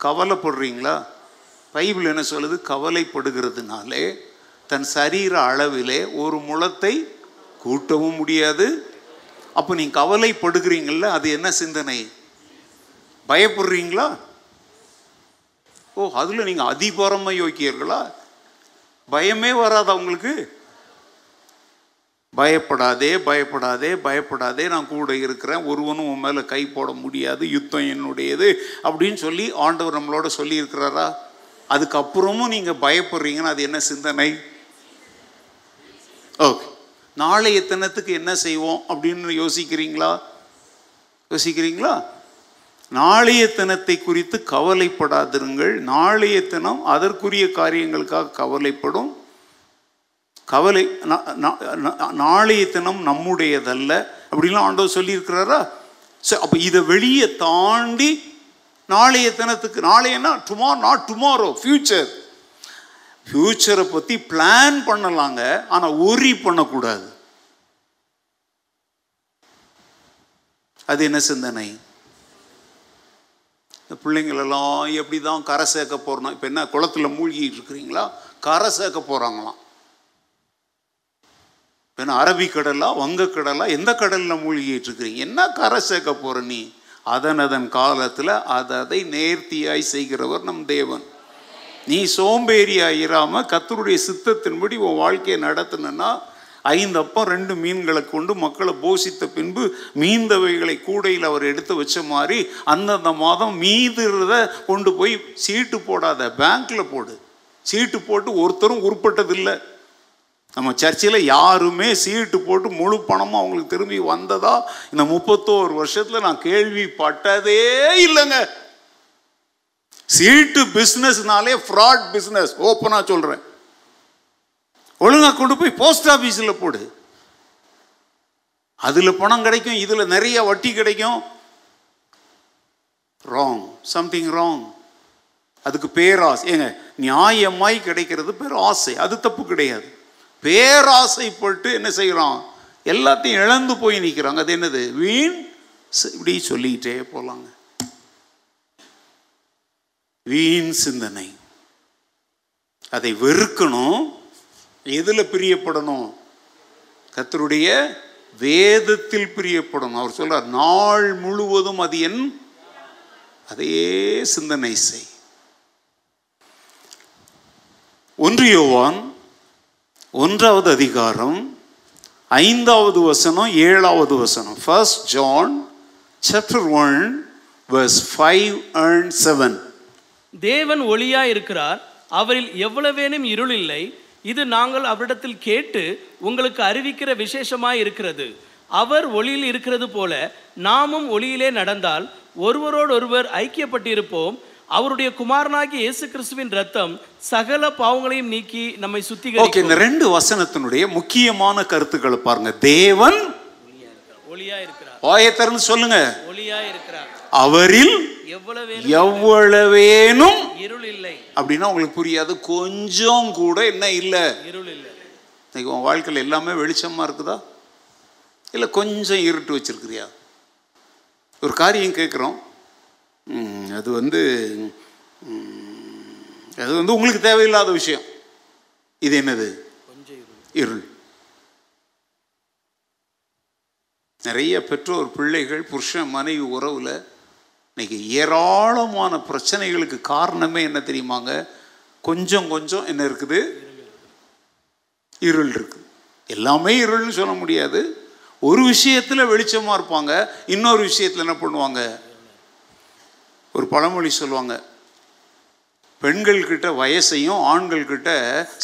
கவலைப்படுறீங்களா? பைபிள் என்ன சொல்லுது? கவலைப்படுகிறதுனாலே தன் சரீர அளவிலே ஒரு முளத்தை கூட்டவும் முடியாது. அப்போ நீ கவலைப்படுகிறீங்கள்ல அது என்ன சிந்தனை? பயப்படுறீங்களா? ஓ அதில் நீங்கள் அதிபரம யோக்கியர்களா பயமே வராதா உங்களுக்கு? பயப்படாதே பயப்படாதே பயப்படாதே நான் கூட இருக்கிறேன் ஒருவனும் உன் மேலே கை போட முடியாது யுத்தம் என்னுடையது அப்படின்னு சொல்லி ஆண்டவர் நம்மளோட சொல்லி இருக்கிறாரா அதுக்கப்புறமும் நீங்கள் பயப்படுறீங்கன்னா அது என்ன சிந்தனை? ஓகே நாளைய தினத்துக்கு என்ன செய்வோம் அப்படின்னு யோசிக்கிறீங்களா? யோசிக்கிறீங்களா? நாளைய தினத்தை குறித்து கவலைப்படாதிருங்கள். நாளைய தினம் அதற்குரிய காரியங்களுக்காக கவலைப்படும். கவலை நாளைய தினம் நம்முடையதல்ல. அப்படிலாம் ஆண்டவர் சொல்லியிருக்கிறாரா? சரி அப்போ இதை வெளியே தாண்டி நாளைய தினத்துக்கு நாளையனா டுமாரோ நாட் டுமாரோ ஃப்யூச்சர். ஃப்யூச்சரை பற்றி பிளான் பண்ணலாங்க ஆனால் ஒரி பண்ணக்கூடாது. அது என்ன சிந்தனை? இந்த பிள்ளைங்களெல்லாம் எப்படி தான் கரை சேர்க்க போகிறோம் இப்போ என்ன குளத்துல மூழ்கிட்டு இருக்கிறீங்களா? கரை சேர்க்க போகிறாங்களாம் இப்போ என்ன அரபிக்கடலா வங்கக்கடலா எந்த கடலில் மூழ்கிட்டு இருக்கிறீங்க? என்ன கரை சேர்க்க போகிற நீ? அதன் அதன் காலத்தில் அதை அதை நேர்த்தியாய் செய்கிறவர் நம் தேவன். நீ சோம்பேறியாக இராம கத்தருடைய சித்தத்தின்படி உன் வாழ்க்கையை நடத்தினா ஐந்து அப்பம் ரெண்டு மீன்களை கொண்டு மக்களை போஷித்த பின்பு மீந்தவைகளை கூடையில் அவர் எடுத்து வச்ச மாதிரி அந்தந்த மாதம் மீதுறத கொண்டு போய் சீட்டு போடாத பேங்க்கில் போடு. சீட்டு போட்டு ஒருத்தரும் உருப்பட்டதில்லை. நம்ம சர்ச்சில் யாருமே சீட்டு போட்டு முழு பணமும் அவங்களுக்கு திரும்பி வந்ததா? இந்த முப்பத்தோரு வருஷத்தில் நான் கேள்விப்பட்டதே இல்லைங்க. சீட்டு பிஸ்னஸ்னாலே ஃப்ராட் பிஸ்னஸ் ஓப்பனாக சொல்கிறேன் ஒழுங்காக கொண்டு போய் போஸ்ட் ஆஃபீஸில் போடு. அதில் பணம் கிடைக்கும் இதில் நிறைய வட்டி கிடைக்கும். ராங் சம்திங் ராங் அதுக்கு பேராசை ஏங்க நியாயமாய் கிடைக்கிறது பேர் ஆசை அது தப்பு கிடையாது. பேராசைப்பட்டு என்ன செய்கிறோம் எல்லாத்தையும் இழந்து போய் நிற்கிறாங்க அது என்னது? வீண் இப்படி சொல்லிக்கிட்டே போகலாங்க வீண் சிந்தனை. அதை வெறுக்கணும். எதில் பிரியப்படணும்? கத்தருடைய வேதத்தில் பிரியப்படணும். அவர் சொல்கிறார் நாள் முழுவதும் அது என் அதே சிந்தனை செய். ஒன்று யோவான் ஒன்றாவது அதிகாரம் ஐந்தாவது வசனம் ஏழாவது வசனம். First John chapter one verse five and seven தேவன் ஒளியா இருக்கிறார் அவரில் எவ்வளவேனும் இருள் இல்லை இது நாங்கள் அவரிடத்தில் கேட்டு உங்களுக்கு அறிவிக்கிற விசேஷமாய் இருக்கிறது. அவர் ஒளியில் இருக்கிறது போல நாமும் ஒளியிலே நடந்தால் ஒருவரோடொருவர் ஐக்கியப்பட்டிருப்போம். அவருடைய குமாரனாகிய இயேசு கிறிஸ்துவின் ரத்தம் சகல பாவங்களையும் நீக்கி நம்மை ஓகே சுத்திகரிக்கும் இந்த ரெண்டு வசனத்தினுடைய முக்கியமான கருத்துக்களை பாருங்க. தேவன் ஒளியா இருக்கிறார். திறந்து சொல்லுங்க. ஒளியா இருக்கிறார். அவரில் எவ்வளவேனும் இருள் இல்லை அப்படின்னா உங்களுக்கு புரியாது. கொஞ்சம் கூட என்ன இல்லை. இருள் இல்லை இன்னைக்கு உன் வாழ்க்கையில் எல்லாமே வெளிச்சமாக இருக்குதா? இல்லை கொஞ்சம் இருட்டு வச்சிருக்கிறியா? ஒரு காரியம் கேட்குறோம் அது வந்து அது வந்து உங்களுக்கு தேவையில்லாத விஷயம். இது என்னது? இருள். நிறைய பெற்றோர் பிள்ளைகள் புருஷன் மனைவி உறவில் இன்னைக்கு ஏராளமான பிரச்சனைகளுக்கு காரணமே என்ன தெரியுமாங்க? கொஞ்சம் கொஞ்சம் என்ன இருக்குது? இருள் இருக்குது. எல்லாமே இருள்னு சொல்ல முடியாது. ஒரு விஷயத்தில் வெளிச்சமாக இருப்பாங்க இன்னொரு விஷயத்தில் என்ன பண்ணுவாங்க? ஒரு பழமொழி சொல்லுவாங்க பெண்கள்கிட்ட வயசையும் ஆண்கள்கிட்ட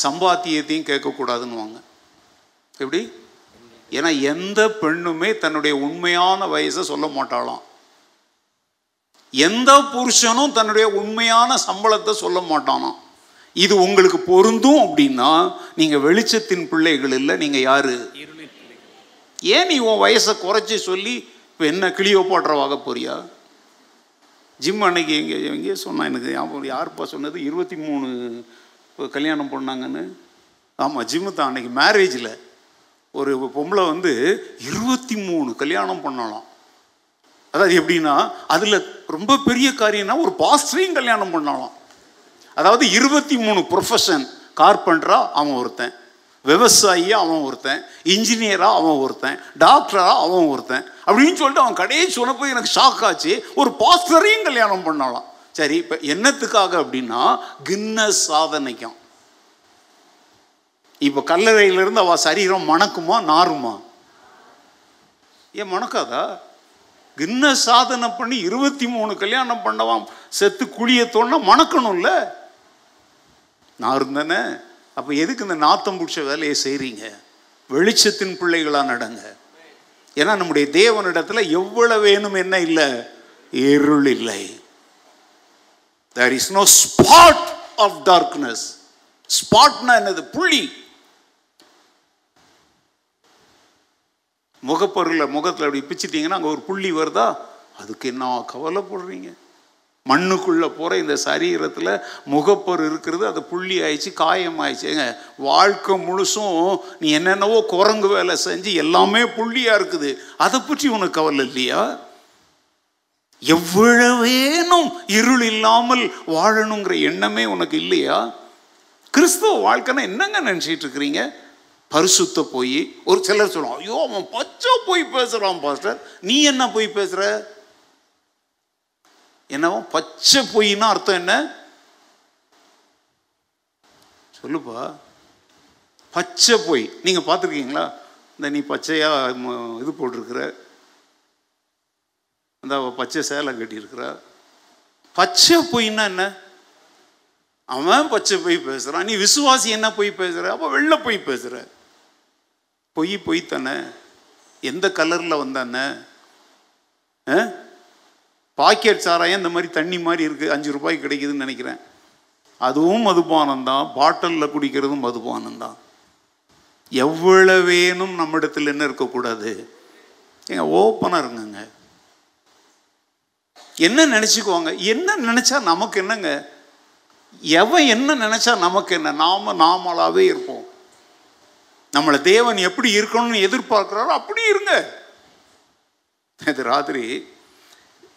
சம்பாத்தியத்தையும் கேட்கக்கூடாதுன்னுவாங்க. எப்படி? ஏன்னா எந்த பெண்ணுமே தன்னுடைய உண்மையான வயசை சொல்ல மாட்டாளாம். எந்த புருஷனும் தன்னுடைய உண்மையான சம்பளத்தை சொல்ல மாட்டானாம். இது உங்களுக்கு பொருந்தும் அப்படின்னா நீங்க வெளிச்சத்தின் பிள்ளைகள் இல்லை நீங்க யாரு. ஏன் நீ உன் வயசை குறைச்சி சொல்லி இப்போ என்ன கிளியோ போடுறவாக போறியா? ஜிம் அன்னைக்கு எங்கே எங்கேயோ சொன்னா எனக்கு ஞாபகம் யாருப்பா சொன்னது? இருபத்தி மூணு கல்யாணம் பண்ணாங்கன்னு. ஆமாம் ஜிம்மு தான் அன்னைக்கு மேரேஜில். ஒரு பொம்பளை வந்து இருபத்தி மூணு கல்யாணம் பண்ணலாம் அதாவது எப்படின்னா அதில் ரொம்ப பெரிய காரியம்னா ஒரு பாஸ்டரையும் கல்யாணம் பண்ணலாம் அதாவது இருபத்தி மூணு ப்ரொஃபஷன் கார்பெண்டரா அவன் ஒருத்தன் விவசாயியாக அவன் ஒருத்தன் இன்ஜினியராக அவன் ஒருத்தன் டாக்டராக அவன் ஒருத்தன் அப்படின்னு சொல்லிட்டு அவன் கடையை போய் எனக்கு ஷாக் ஆச்சு. ஒரு பாஸ்டரையும் கல்யாணம் பண்ணலாம் சரி இப்போ என்னத்துக்காக அப்படின்னா கின்னஸ் சாதனைக்கும். இப்போ கல்லறையிலிருந்து அவள் சரீரம் மணக்குமா நாருமா ஏன் மணக்காதா? கின்னஸ் சாதனை பண்ணி இருபத்தி மூணு கல்யாணம் பண்ணவான் செத்து குழிய தோணா மணக்கணும்ல? நான் இருந்தேனே. அப்போ எதுக்கு இந்த நாத்தம் பிடிச்ச வேலையை செய்கிறீங்க வெளிச்சத்தின் பிள்ளைகளாக நடங்க. ஏன்னா நம்முடைய தேவனிடத்தில் எவ்வளவு வேணும் என்ன இல்லை? இருள் இல்லை. There is no spot of darkness ஸ்பாட்னா என்னது? புள்ளி. முகப்பொருளை முகத்தில் அப்படி பிச்சிட்டிங்கன்னா அங்கே ஒரு புள்ளி வருதா? அதுக்கு என்ன கவலைப்படுறீங்க? மண்ணுக்குள்ளே போகிற இந்த சரீரத்தில் முகப்பொரு இருக்கிறது அது புள்ளி ஆயிடுச்சு காயம் ஆயிடுச்சுங்க வாழ்க்கை முழுசும் நீ என்னென்னவோ குரங்கு வேலை செஞ்சு எல்லாமே புள்ளியாக இருக்குது. அதை பற்றி உனக்கு கவலை இல்லையா? எவ்வளவேனும் இருள் இல்லாமல் வாழணுங்கிற எண்ணமே உனக்கு இல்லையா? கிறிஸ்துவ வாழ்க்கைன்னா என்னங்க நினச்சிட்டு இருக்கிறீங்க? பரிசுத்த போய். ஒரு சிலர் சொல்லுவான் ஐயோ அவன் பச்சை போய் பேசுகிறான் பாஸ்டர். நீ என்ன போய் பேசுகிற என்னவோ பச்சை பொய்னா அர்த்தம் என்ன? சொல்லுப்பா. பச்சை பொய். நீங்கள் பார்த்துருக்கீங்களா? இந்த நீ பச்சையாக இது போட்டிருக்கிற. அந்த பச்சை சேலை கட்டியிருக்கிற. பச்சை பொய்னா என்ன? அவன் பச்சை போய் பேசுகிறான் நீ விசுவாசி என்ன பொய் பேசுகிற அப்போ வெளில போய் பேசுகிற பொய் பொய் தானே? எந்த கலரில் வந்தானே? ஆ? பாக்கெட் சாராயம் இந்த மாதிரி தண்ணி மாதிரி இருக்குது அஞ்சு ரூபாய்க்கு கிடைக்குதுன்னு நினைக்கிறேன். அதுவும் மதுபானம் தான் பாட்டிலில் குடிக்கிறதும் மதுபானம் தான் எவ்வளவேனும் நம்மிடத்தில் என்ன இருக்கக்கூடாது? ஏங்க ஓப்பனாக இருங்கங்க. என்ன நினச்சிக்குவாங்க? என்ன நினச்சா நமக்கு என்னங்க? எவன் என்ன நினச்சா நமக்கு என்ன? நாம நாமளாவே இருப்போம். நம்மளை தேவன் எப்படி இருக்கணும்னு எதிர்பார்க்குறாரோ அப்படி இருங்க. இது ராத்திரி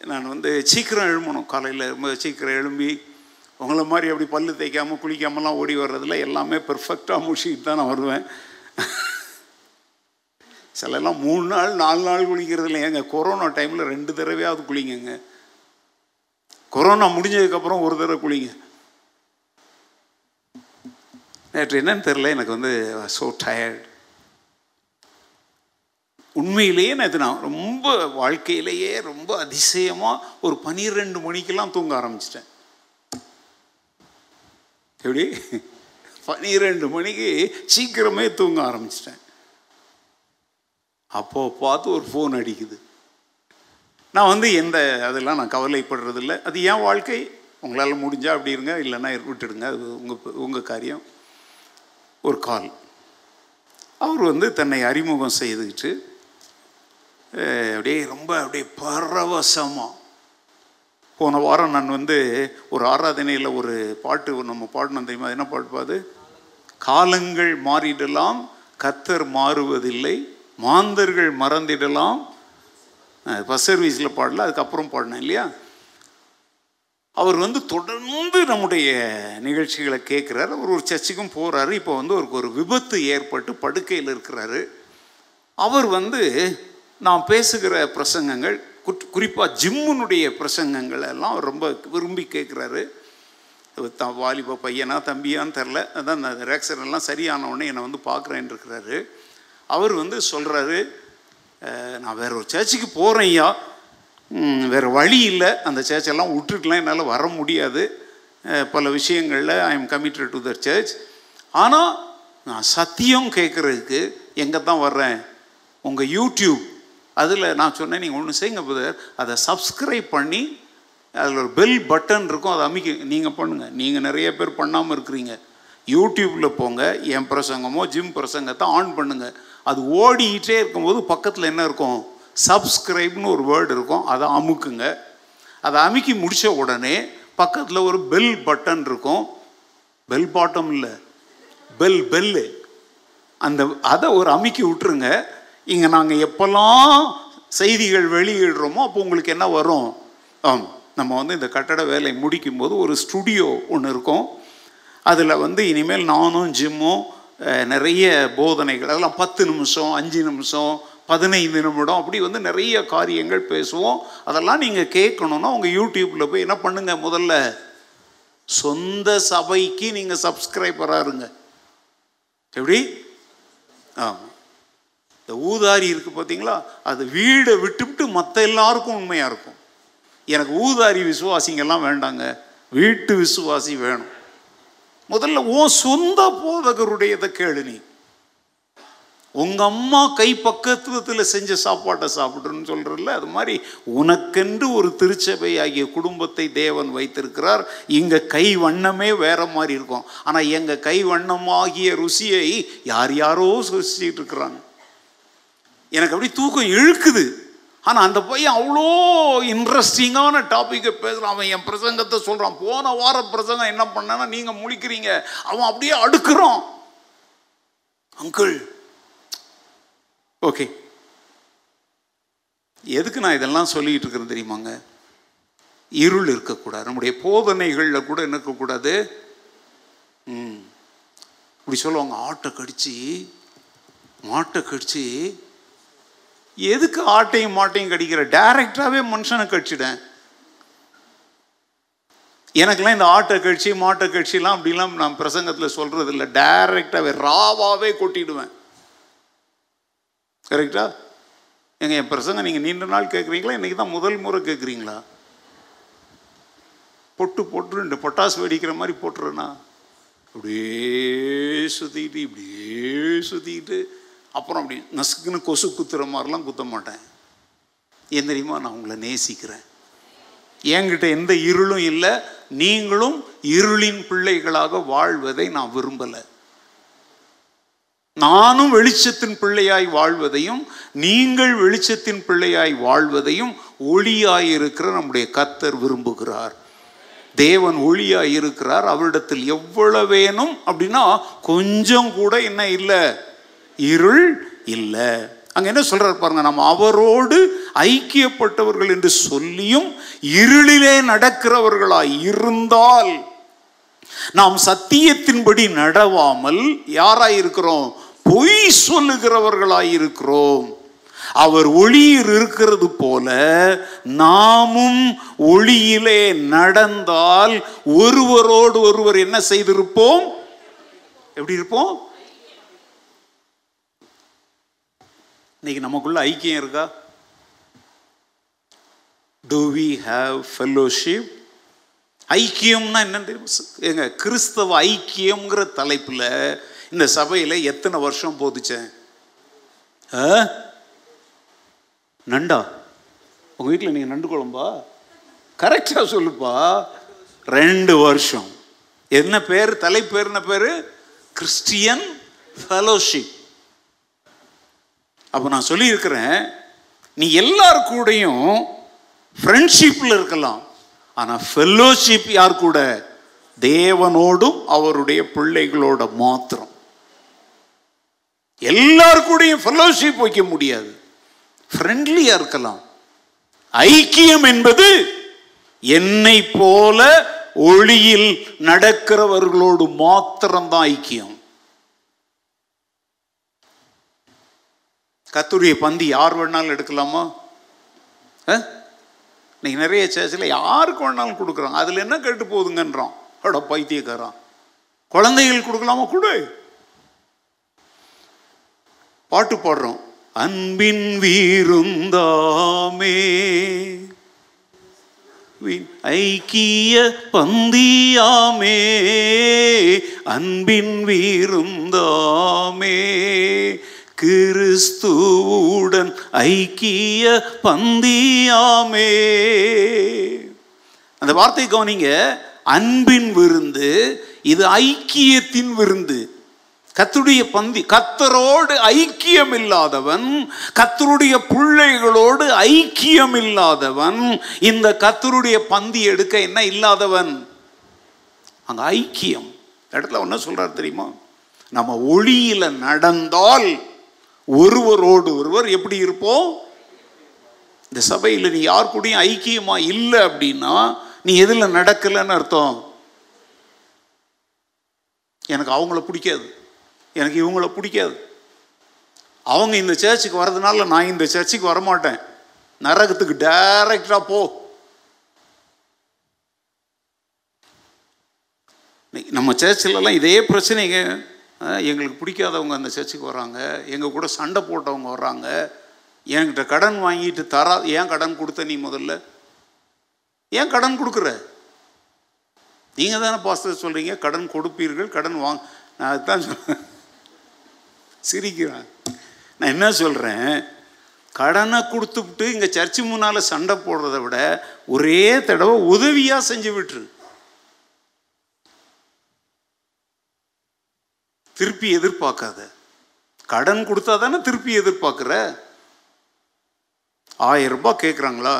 நான் வந்து சீக்கிரம் எழும்பணும். காலையில் ரொம்ப சீக்கிரம் எழும்பி உங்களை மாதிரி அப்படி பல்லு தேய்க்காமல் குளிக்காமலாம் ஓடி வர்றதில் எல்லாமே பெர்ஃபெக்டாக முடிச்சுக்கிட்டு தான் நான் வருவேன். சிலலாம் மூணு நாள் நாலு நாள் குளிக்கிறது ஏங்க கொரோனா டைமில் ரெண்டு தடவையாவது குளிங்கங்க கொரோனா முடிஞ்சதுக்கப்புறம் ஒரு தடவை குளிங்க. நேற்று என்னன்னு தெரில எனக்கு வந்து ஸோ டயர்ட் உண்மையிலேயே நேற்று நான் ரொம்ப வாழ்க்கையிலேயே ரொம்ப அதிசயமாக ஒரு பன்னிரெண்டு மணிக்கெல்லாம் தூங்க ஆரம்பிச்சிட்டேன். எப்படி? பன்னிரெண்டு மணிக்கு சீக்கிரமே தூங்க ஆரம்பிச்சிட்டேன். அப்போ பார்த்து ஒரு ஃபோன் அடிக்குது. நான் வந்து எந்த அதெல்லாம் நான் கவலைப்படுறதில்ல. அது ஏன் வாழ்க்கை. உங்களால் முடிஞ்சால் அப்படி இருங்க இல்லைன்னா விட்டுடுங்க. அது உங்கள் உங்கள் காரியம். ஒரு கால். அவர் வந்து தன்னை அறிமுகம் செய்துக்கிட்டு அப்படியே ரொம்ப அப்படியே பரவசமாக போன வாரம் நான் வந்து ஒரு ஆராதனையில் ஒரு பாட்டு நம்ம பாடணும் தெரியுமா? என்ன பாட்டு பாது காலங்கள் மாறிடலாம் கத்தர் மாறுவதில்லை மாந்தர்கள் மறந்திடலாம். பஸ் சர்வீஸில் பாடல அதுக்கப்புறம் பாடினேன் இல்லையா? அவர் வந்து தொடர்ந்து நம்முடைய நிகழ்ச்சிகளை கேட்குறாரு. அவர் ஒரு சர்ச்சுக்கும் போகிறாரு இப்போ வந்து அவருக்கு ஒரு விபத்து ஏற்பட்டு படுக்கையில் இருக்கிறாரு. அவர் வந்து நான் பேசுகிற பிரசங்கங்கள் குறிப்பாக ஜிம்முனுடைய பிரசங்கங்கள் எல்லாம் அவர் ரொம்ப விரும்பி கேட்குறாரு. தான் வாலிப பையனா தம்பியான்னு தெரில. அதான் அந்த ரேக்சர் எல்லாம் சரியான உடனே என்னை வந்து பார்க்குறேன்னு இருக்கிறாரு. அவர் வந்து சொல்கிறாரு நான் வேற ஒரு சர்ச்சுக்கு போகிறேன் ஐயா. வேறு வழி இல்லை. அந்த சர்ச்செல்லாம் விட்டுட்டுலாம் என்னால் வர முடியாது. பல விஷயங்களில் I am committed to the church ஆனால் நான் சத்தியம் கேட்குறதுக்கு எங்கே தான் வர்றேன்? உங்கள் யூடியூப் அதில் நான் சொன்னேன் நீங்கள் ஒன்று செய்யுங்க புதர் அதை சப்ஸ்கிரைப் பண்ணி அதில் ஒரு பெல் பட்டன் இருக்கும். அதை அமைக்க நீங்கள் பண்ணுங்கள் நீங்கள் நிறைய பேர் பண்ணாமல் இருக்கிறீங்க. யூடியூப்பில் போங்க. என் பிரசங்கமோ ஜிம் பிரசங்கத்தை ஆன் பண்ணுங்கள் அது ஓடிக்கிட்டே இருக்கும்போது பக்கத்தில் என்ன இருக்கும்? சப்ஸ்கிரைப்னு ஒரு வேர்டு இருக்கும் அதை அமுக்குங்க. அதை அமுக்கி முடித்த உடனே பக்கத்தில் ஒரு பெல் பட்டன் இருக்கும். பெல் பாட்டம் இல்லை. பெல் பெல்லு அந்த அதை ஒரு அமுக்கி விட்டுருங்க. இங்கே நாங்கள் எப்போல்லாம் செய்திகள் வெளியிடுறோமோ அப்போ உங்களுக்கு என்ன வரும்? ஆம் நம்ம வந்து இந்த கட்டட வேலை முடிக்கும்போது ஒரு ஸ்டுடியோ ஒன்று இருக்கும். அதில் வந்து இனிமேல் நானும் ஜிம்மும் நிறைய போதனைகள் அதெல்லாம் பத்து நிமிஷம் அஞ்சு நிமிஷம் பதினைந்து நிமிடம் அப்படி வந்து நிறைய காரியங்கள் பேசுவோம். அதெல்லாம் நீங்கள் கேட்கணுன்னா உங்கள் யூடியூப்பில் போய் என்ன பண்ணுங்க முதல்ல? சொந்த சபைக்கு நீங்கள் சப்ஸ்கிரைபராக இருங்க. எப்படி? ஆமாம் இந்த ஊதாரி இருக்குது பார்த்தீங்களா அது வீடை விட்டுவிட்டு மற்ற எல்லாருக்கும் உண்மையாக இருக்கும். எனக்கு ஊதாரி விசுவாசிங்கெல்லாம் வேண்டாங்க. வீட்டு விசுவாசி வேணும். முதல்ல உன் சொந்த போதகருடையதை கேளு நீ. உங்க அம்மா கை பக்கத்துவத்தில் செஞ்ச சாப்பாட்டை சாப்பிடுன்னு சொல்கிறல்ல அது மாதிரி உனக்கென்று ஒரு திருச்சபை ஆகிய குடும்பத்தை தேவன் வைத்திருக்கிறார். இங்கே கை வண்ணமே வேற மாதிரி இருக்கும். ஆனால் எங்கள் கை வண்ணமாகிய ருசியை யார் யாரோ சுசிச்சுட்டு இருக்கிறாங்க. எனக்கு அப்படி தூக்கம் இழுக்குது. ஆனால் அந்த பையன் அவ்வளோ இன்ட்ரெஸ்டிங்கான டாப்பிக்கை பேசுகிறான் அவன் என் பிரசங்கத்தை சொல்கிறான் போன வார பிரசங்கம் என்ன பண்ணேன்னா நீங்கள் முழிக்கிறீங்க. அவன் அப்படியே அடுக்குறான். Uncle okay. எதுக்கு நான் இதெல்லாம் சொல்லிகிட்டு இருக்கிறேன் தெரியுமாங்க? இருள் இருக்கக்கூடாது. நம்முடைய போதனைகளில் கூட இருக்கக்கூடாது ம். இப்படி சொல்லுவாங்க ஆட்டை கடிச்சு மாட்டை கடிச்சு. எதுக்கு ஆட்டையும் மாட்டையும் கடிக்கிற? டைரக்டாகவே மனுஷனை கடிச்சிடேன் எனக்கெல்லாம் இந்த ஆட்டை கட்சி மாட்டை கட்சிலாம் அப்படிலாம் நான் பிரசங்கத்தில் சொல்கிறது இல்லை டைரெக்டாகவே ராவாகவே கொட்டிடுவேன். கரெக்டா? எங்க என் பிரசங்கம் நீங்கள் நீண்ட நாள் கேட்குறீங்களா இன்னைக்கு தான் முதல் முறை கேட்குறீங்களா பொட்டு பொட்டு பொட்டாசு வெடிக்கிற மாதிரி போட்டுருண்ணா அப்படியே சுற்றிக்கிட்டு இப்படியே சுற்றிக்கிட்டு அப்புறம் அப்படி நசுக்குன்னு கொசு குத்துற மாதிரிலாம் குத்த மாட்டேன். ஏன் தெரியுமா? நான் உங்களை நேசிக்கிறேன். என்கிட்ட எந்த இருளும் இல்லை. நீங்களும் இருளின் பிள்ளைகளாக வாழ்வதை நான் விரும்பலை. நானும் வெளிச்சத்தின் பிள்ளையாய் வாழ்வதையும் நீங்கள் வெளிச்சத்தின் பிள்ளையாய் வாழ்வதையும் ஒளியாய் இருக்கிற நம்முடைய கத்தர் விரும்புகிறார். தேவன் ஒளியாய் இருக்கிறார் அவரிடத்தில் எவ்வளவேனும் அப்படின்னா கொஞ்சம் கூட என்ன இல்லை இருள் இல்லை. அங்க என்ன சொல்றார் பாருங்க நம்ம அவரோடு ஐக்கியப்பட்டவர்கள் என்று சொல்லியும் இருளிலே நடக்கிறவர்களாய் இருந்தால் நாம் சத்தியத்தின்படி நடவாமல் யாராய் இருக்கிறோம் பொய் சொல்லுகிறவர்களாயிருக்கிறோம். அவர் ஒளியில் இருக்கிறது போல நாமும் ஒளியிலே நடந்தால் ஒருவரோடு ஒருவர் என்ன செய்திருப்போம்? எப்படி இருப்போம்? இன்னைக்கு நமக்குள்ள ஐக்கியம் இருக்கா? டு வி ஹாவ் ஃபெல்லோஷிப் ஐக்கியம்னா என்னன்னு தெரியும்? எங்க கிறிஸ்தவ ஐக்கியம்ங்கிற தலைப்பில் இந்த சபையில் எத்தனை வருஷம் போதுச்சேன்? நண்டா? உங்கள் வீட்டில் நீங்கள் நண்டு குழம்பா? கரெக்டாக சொல்லுப்பா. ரெண்டு வருஷம். என்ன பேர்? தலைப்பேர் என்ன பேர்? கிறிஸ்டியன் ஃபெலோஷிப் அப்போ நான் சொல்லியிருக்கிறேன் நீ எல்லார் கூடயும் ஃப்ரெண்ட்ஷிப்பில் இருக்கலாம். ஆனால் ஃபெல்லோஷிப் யார் கூட? தேவனோடும் அவருடைய பிள்ளைகளோட மாத்திரம். எல்லார் கூடயும் வைக்க முடியாது. ஃப்ரெண்ட்லியாக இருக்கலாம். ஐக்கியம் என்பது என்னை போல ஒளியில் நடக்கிறவர்களோடு மாத்திரம்தான் ஐக்கியம். கத்துரிய பந்தி யார் வேணாலும் எடுக்கலாமா? இன்னைக்கு நிறைய சேர்ச்சில் யாருக்கு வேணாலும் கொடுக்குறாங்க அதில் என்ன கெட்டு போகுதுங்கன்றான். அட பைத்தியக்காரன். குழந்தைகள் கொடுக்கலாமா? கொடு. பாட்டு பாடுறோம். அன்பின் வீருந்தாமே. ஐக்கிய பந்தியாமே. அன்பின் வீருந்தாமே. கிறிஸ்துவுடன் ஐக்கிய பந்தியாமே. அந்த வார்த்தை கவனிங்க. அன்பின் விருந்து இது ஐக்கியத்தின் விருந்து. கத்துடைய பந்தி கத்தரோடு ஐக்கியம் இல்லாதவன் கத்தருடைய பிள்ளைகளோடு ஐக்கியம் இல்லாதவன் இந்த கத்தருடைய பந்தி எடுக்க என்ன இல்லாதவன்? அங்க ஐக்கியம். இடத்துல என்ன சொல்றாரு தெரியுமா? நம்ம ஒளியில நடந்தால் ஒருவரோடு ஒருவர் எப்படி இருப்போம்? இந்த சபையில் நீ யார் கூடயும் ஐக்கியமா இல்லை அப்படின்னா நீ எதில் நடக்கலைன்னு அர்த்தம். எனக்கு அவங்கள பிடிக்காது. எனக்கு இவங்கள பிடிக்காது. அவங்க இந்த சர்ச்சுக்கு வர்றதுனால நான் இந்த சர்ச்சுக்கு வரமாட்டேன். நரகத்துக்கு டைரக்டா போ. நம்ம சர்ச்சிலலாம் இதே பிரச்சனைங்க. எங்களுக்கு பிடிக்காதவங்க அந்த சர்ச்சுக்கு வர்றாங்க. எங்கள் கூட சண்டை போட்டவங்க வர்றாங்க. என்கிட்ட கடன் வாங்கிட்டு தரா ஏன் கடன் கொடுத்த நீ முதல்ல? ஏன் கடன் கொடுக்குற? நீங்கள் தானே பாஸ்டர் சொல்கிறீங்க கடன் கொடுப்பீர்கள் கடன் வாங்க நான் அதுதான் சொல்கிறேன் சிரிக்கிறேன். நான் என்ன சொல்கிறேன் கடனை கொடுத்துவிட்டு இங்கே சர்ச்சு முன்னால் சண்டை போடுறத விட ஒரே தடவை உதவியாக செஞ்சு விட்டுரு. திருப்பி எதிர்பார்க்காத. கடன் கொடுத்தா தானே திருப்பி எதிர்பார்க்குற? ஆயிரம் ரூபாய் கேட்குறாங்களா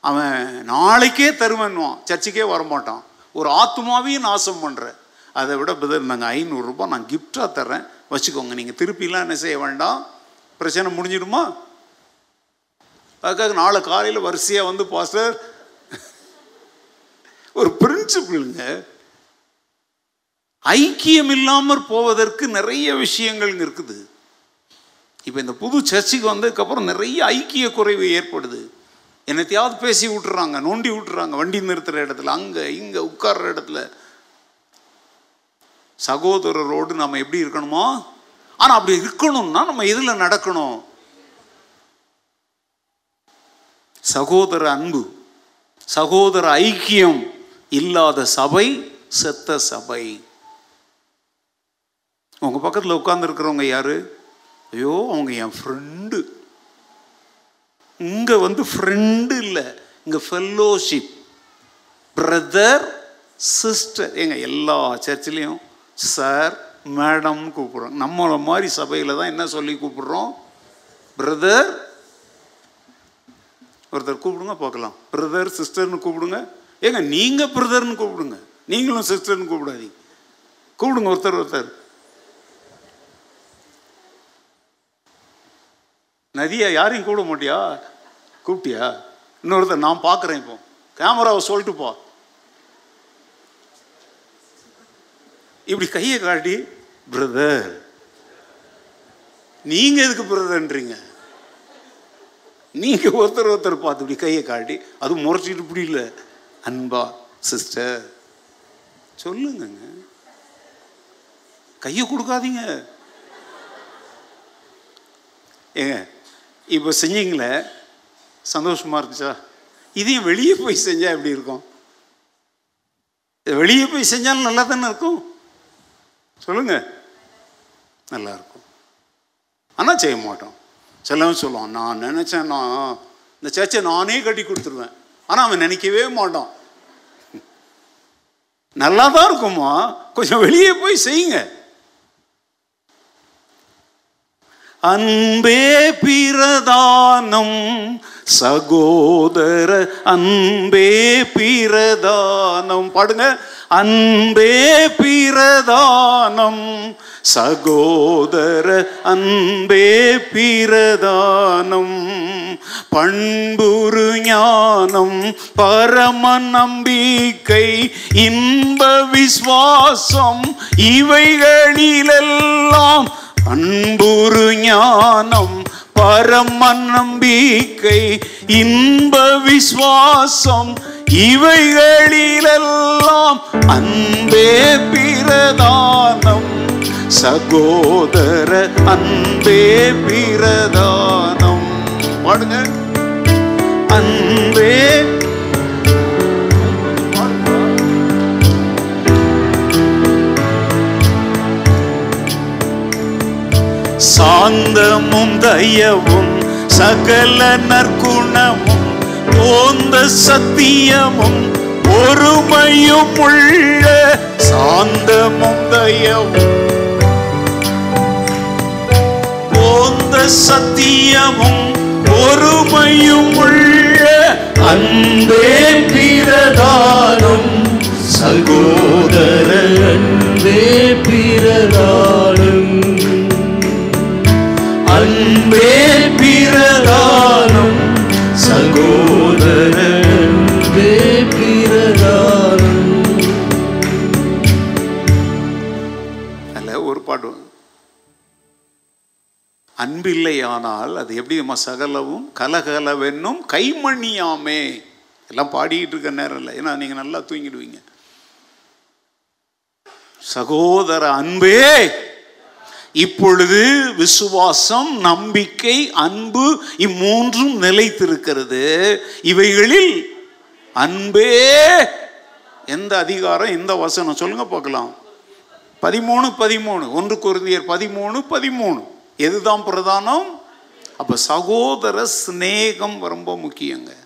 அவன் நாளைக்கே தருவேன்னுவான். சர்ச்சுக்கே வரமாட்டான். ஒரு ஆத்மாவையும் நாசம் பண்ணுற அதை விட பதில் நாங்கள் ஐநூறுரூபா நான் கிஃப்டாக தர்றேன். வச்சுக்கோங்க நீங்கள் திருப்பிலாம் என்ன செய்ய வேண்டாம். பிரச்சனை முடிஞ்சிடுமா? அதுக்காக நாளை காலையில் வரிசையாக வந்து பாஸ்டர் ஒரு பிரின்சிபிளுங்க ஐக்கியம் இல்லாமல் போவதற்கு நிறைய விஷயங்கள் இருக்குது. இப்போ இந்த புது சர்ச்சுக்கு வந்ததுக்கப்புறம் நிறைய ஐக்கிய குறைவு ஏற்படுது. என்னத்தையாவது பேசி விட்டுறாங்க நோண்டி விட்டுறாங்க வண்டி நிறுத்துகிற இடத்துல அங்கே இங்கே உட்கார்ற இடத்துல. சகோதரரோடு நம்ம எப்படி இருக்கணுமோ? ஆனால் அப்படி இருக்கணும்னா நம்ம எதில் நடக்கணும்? சகோதர அன்பு சகோதர ஐக்கியம் இல்லாத சபை செத்த சபை. உங்க பக்கத்தில் உட்கார்ந்துருக்கிறவங்க யாரு? ஐயோ அவங்க என் ஃப்ரெண்டு இங்க வந்து ஃப்ரெண்டு இல்லை. இங்க ஃபெல்லோஷிப் பிரதர் சிஸ்டர் எங்கள் எல்லா சர்ச்சிலையும் சார் மேடம் கூப்பிட்றோம் நம்மளை மாதிரி சபையில் தான் என்ன சொல்லி கூப்பிட்றோம்? பிரதர் ஒருத்தர் கூப்பிடுங்க பார்க்கலாம். பிரதர் சிஸ்டர்னு கூப்பிடுங்க. ஏங்க நீங்கள் பிரதர்னு கூப்பிடுங்க. நீங்களும் சிஸ்டர்னு கூப்பிடாதீங்க. கூப்பிடுங்க ஒருத்தர் ஒருத்தர். நதியா யாரையும் கூப்பிட மாட்டியா? கூப்பிட்டியா? இன்னொருத்தர் நான் பார்க்குறேன் இப்போ. கேமராவை சொல்லிட்டு போ. இப்படி கையை காட்டி பிரதர் நீங்க எதுக்கு பிரதர்ன்றீங்க நீங்க ஒருத்தர் ஒருத்தர் பார்த்து இப்படி கையை காட்டி அதுவும் முறைச்சிட்டு இப்படி இல்லை அன்பா சிஸ்டர் சொல்லுங்கங்க. கையை கொடுக்காதீங்க. ஏங்க இப்போ செஞ்சீங்களே? சந்தோஷமா இருந்துச்சா? இதையும் வெளியே போய் செஞ்சால் எப்படி இருக்கும்? வெளியே போய் செஞ்சாலும் நல்லா தானே இருக்கும்? சொல்லுங்க. நல்லா இருக்கும் ஆனால் செய்ய மாட்டோம். சிலவன் சொல்லுவான் நான் நினச்சேன் நான் இந்த சர்ச்சை நானே கட்டி கொடுத்துருவேன். ஆனால் அவன் நினைக்கவே மாட்டான். நல்லா தான் இருக்குமா கொஞ்சம் வெளியே போய் செய்யுங்க. அன்பே பிரதானம் சகோதர அன்பே பிரதானம். பாடுங்க. அன்பே பிரதானம். சகோதர அன்பே பிரதானம். பண்புரு ஞானம் பரம நம்பிக்கை இன்ப விஸ்வாசம் இவைகளிலெல்லாம் அன்புரு ஞானம் பரம நம்பிக்கை இன்ப விசுவாசம் இவைகளிலெல்லாம் அன்பே பிரதானம். சகோதர அன்பே பிரதானம். பாடுங்க. அன்பே சாந்தமும் தயவும் சகல நற்குணமும் போந்த சத்தியமும் பொறுமையும் உள்ள சாந்தமும் தயவும். போந்த சத்தியமும் பொறுமையும் உள்ள அன்பே பிரதானம் சகோதர அன்பே பிரதானம் அன்பே பிரதானம் பிரதானம் அல்ல ஒரு பாட்டு அன்பில்லையானால் அது எப்படி நம்ம சகலவும் கலகலவென்னும் கைமணியாமே. எல்லாம் பாடிக்கிட்டு இருக்க நேரம் இல்லை. ஏன்னா நீங்கள் நல்லா தூங்கிடுவீங்க. சகோதர அன்பே இப்பொழுது விசுவாசம் நம்பிக்கை அன்பு இம்மூன்றும் நிலைத்திருக்கிறது. இவைகளில் அன்பே எந்த அதிகாரம் எந்த வசனம்? சொல்லுங்க பார்க்கலாம். பதிமூணு பதிமூணு. ஒன்று குருந்தியர் பதிமூணு பதிமூணு. எதுதான் பிரதானம்? அப்ப சகோதர சிநேகம் ரொம்ப முக்கியங்க.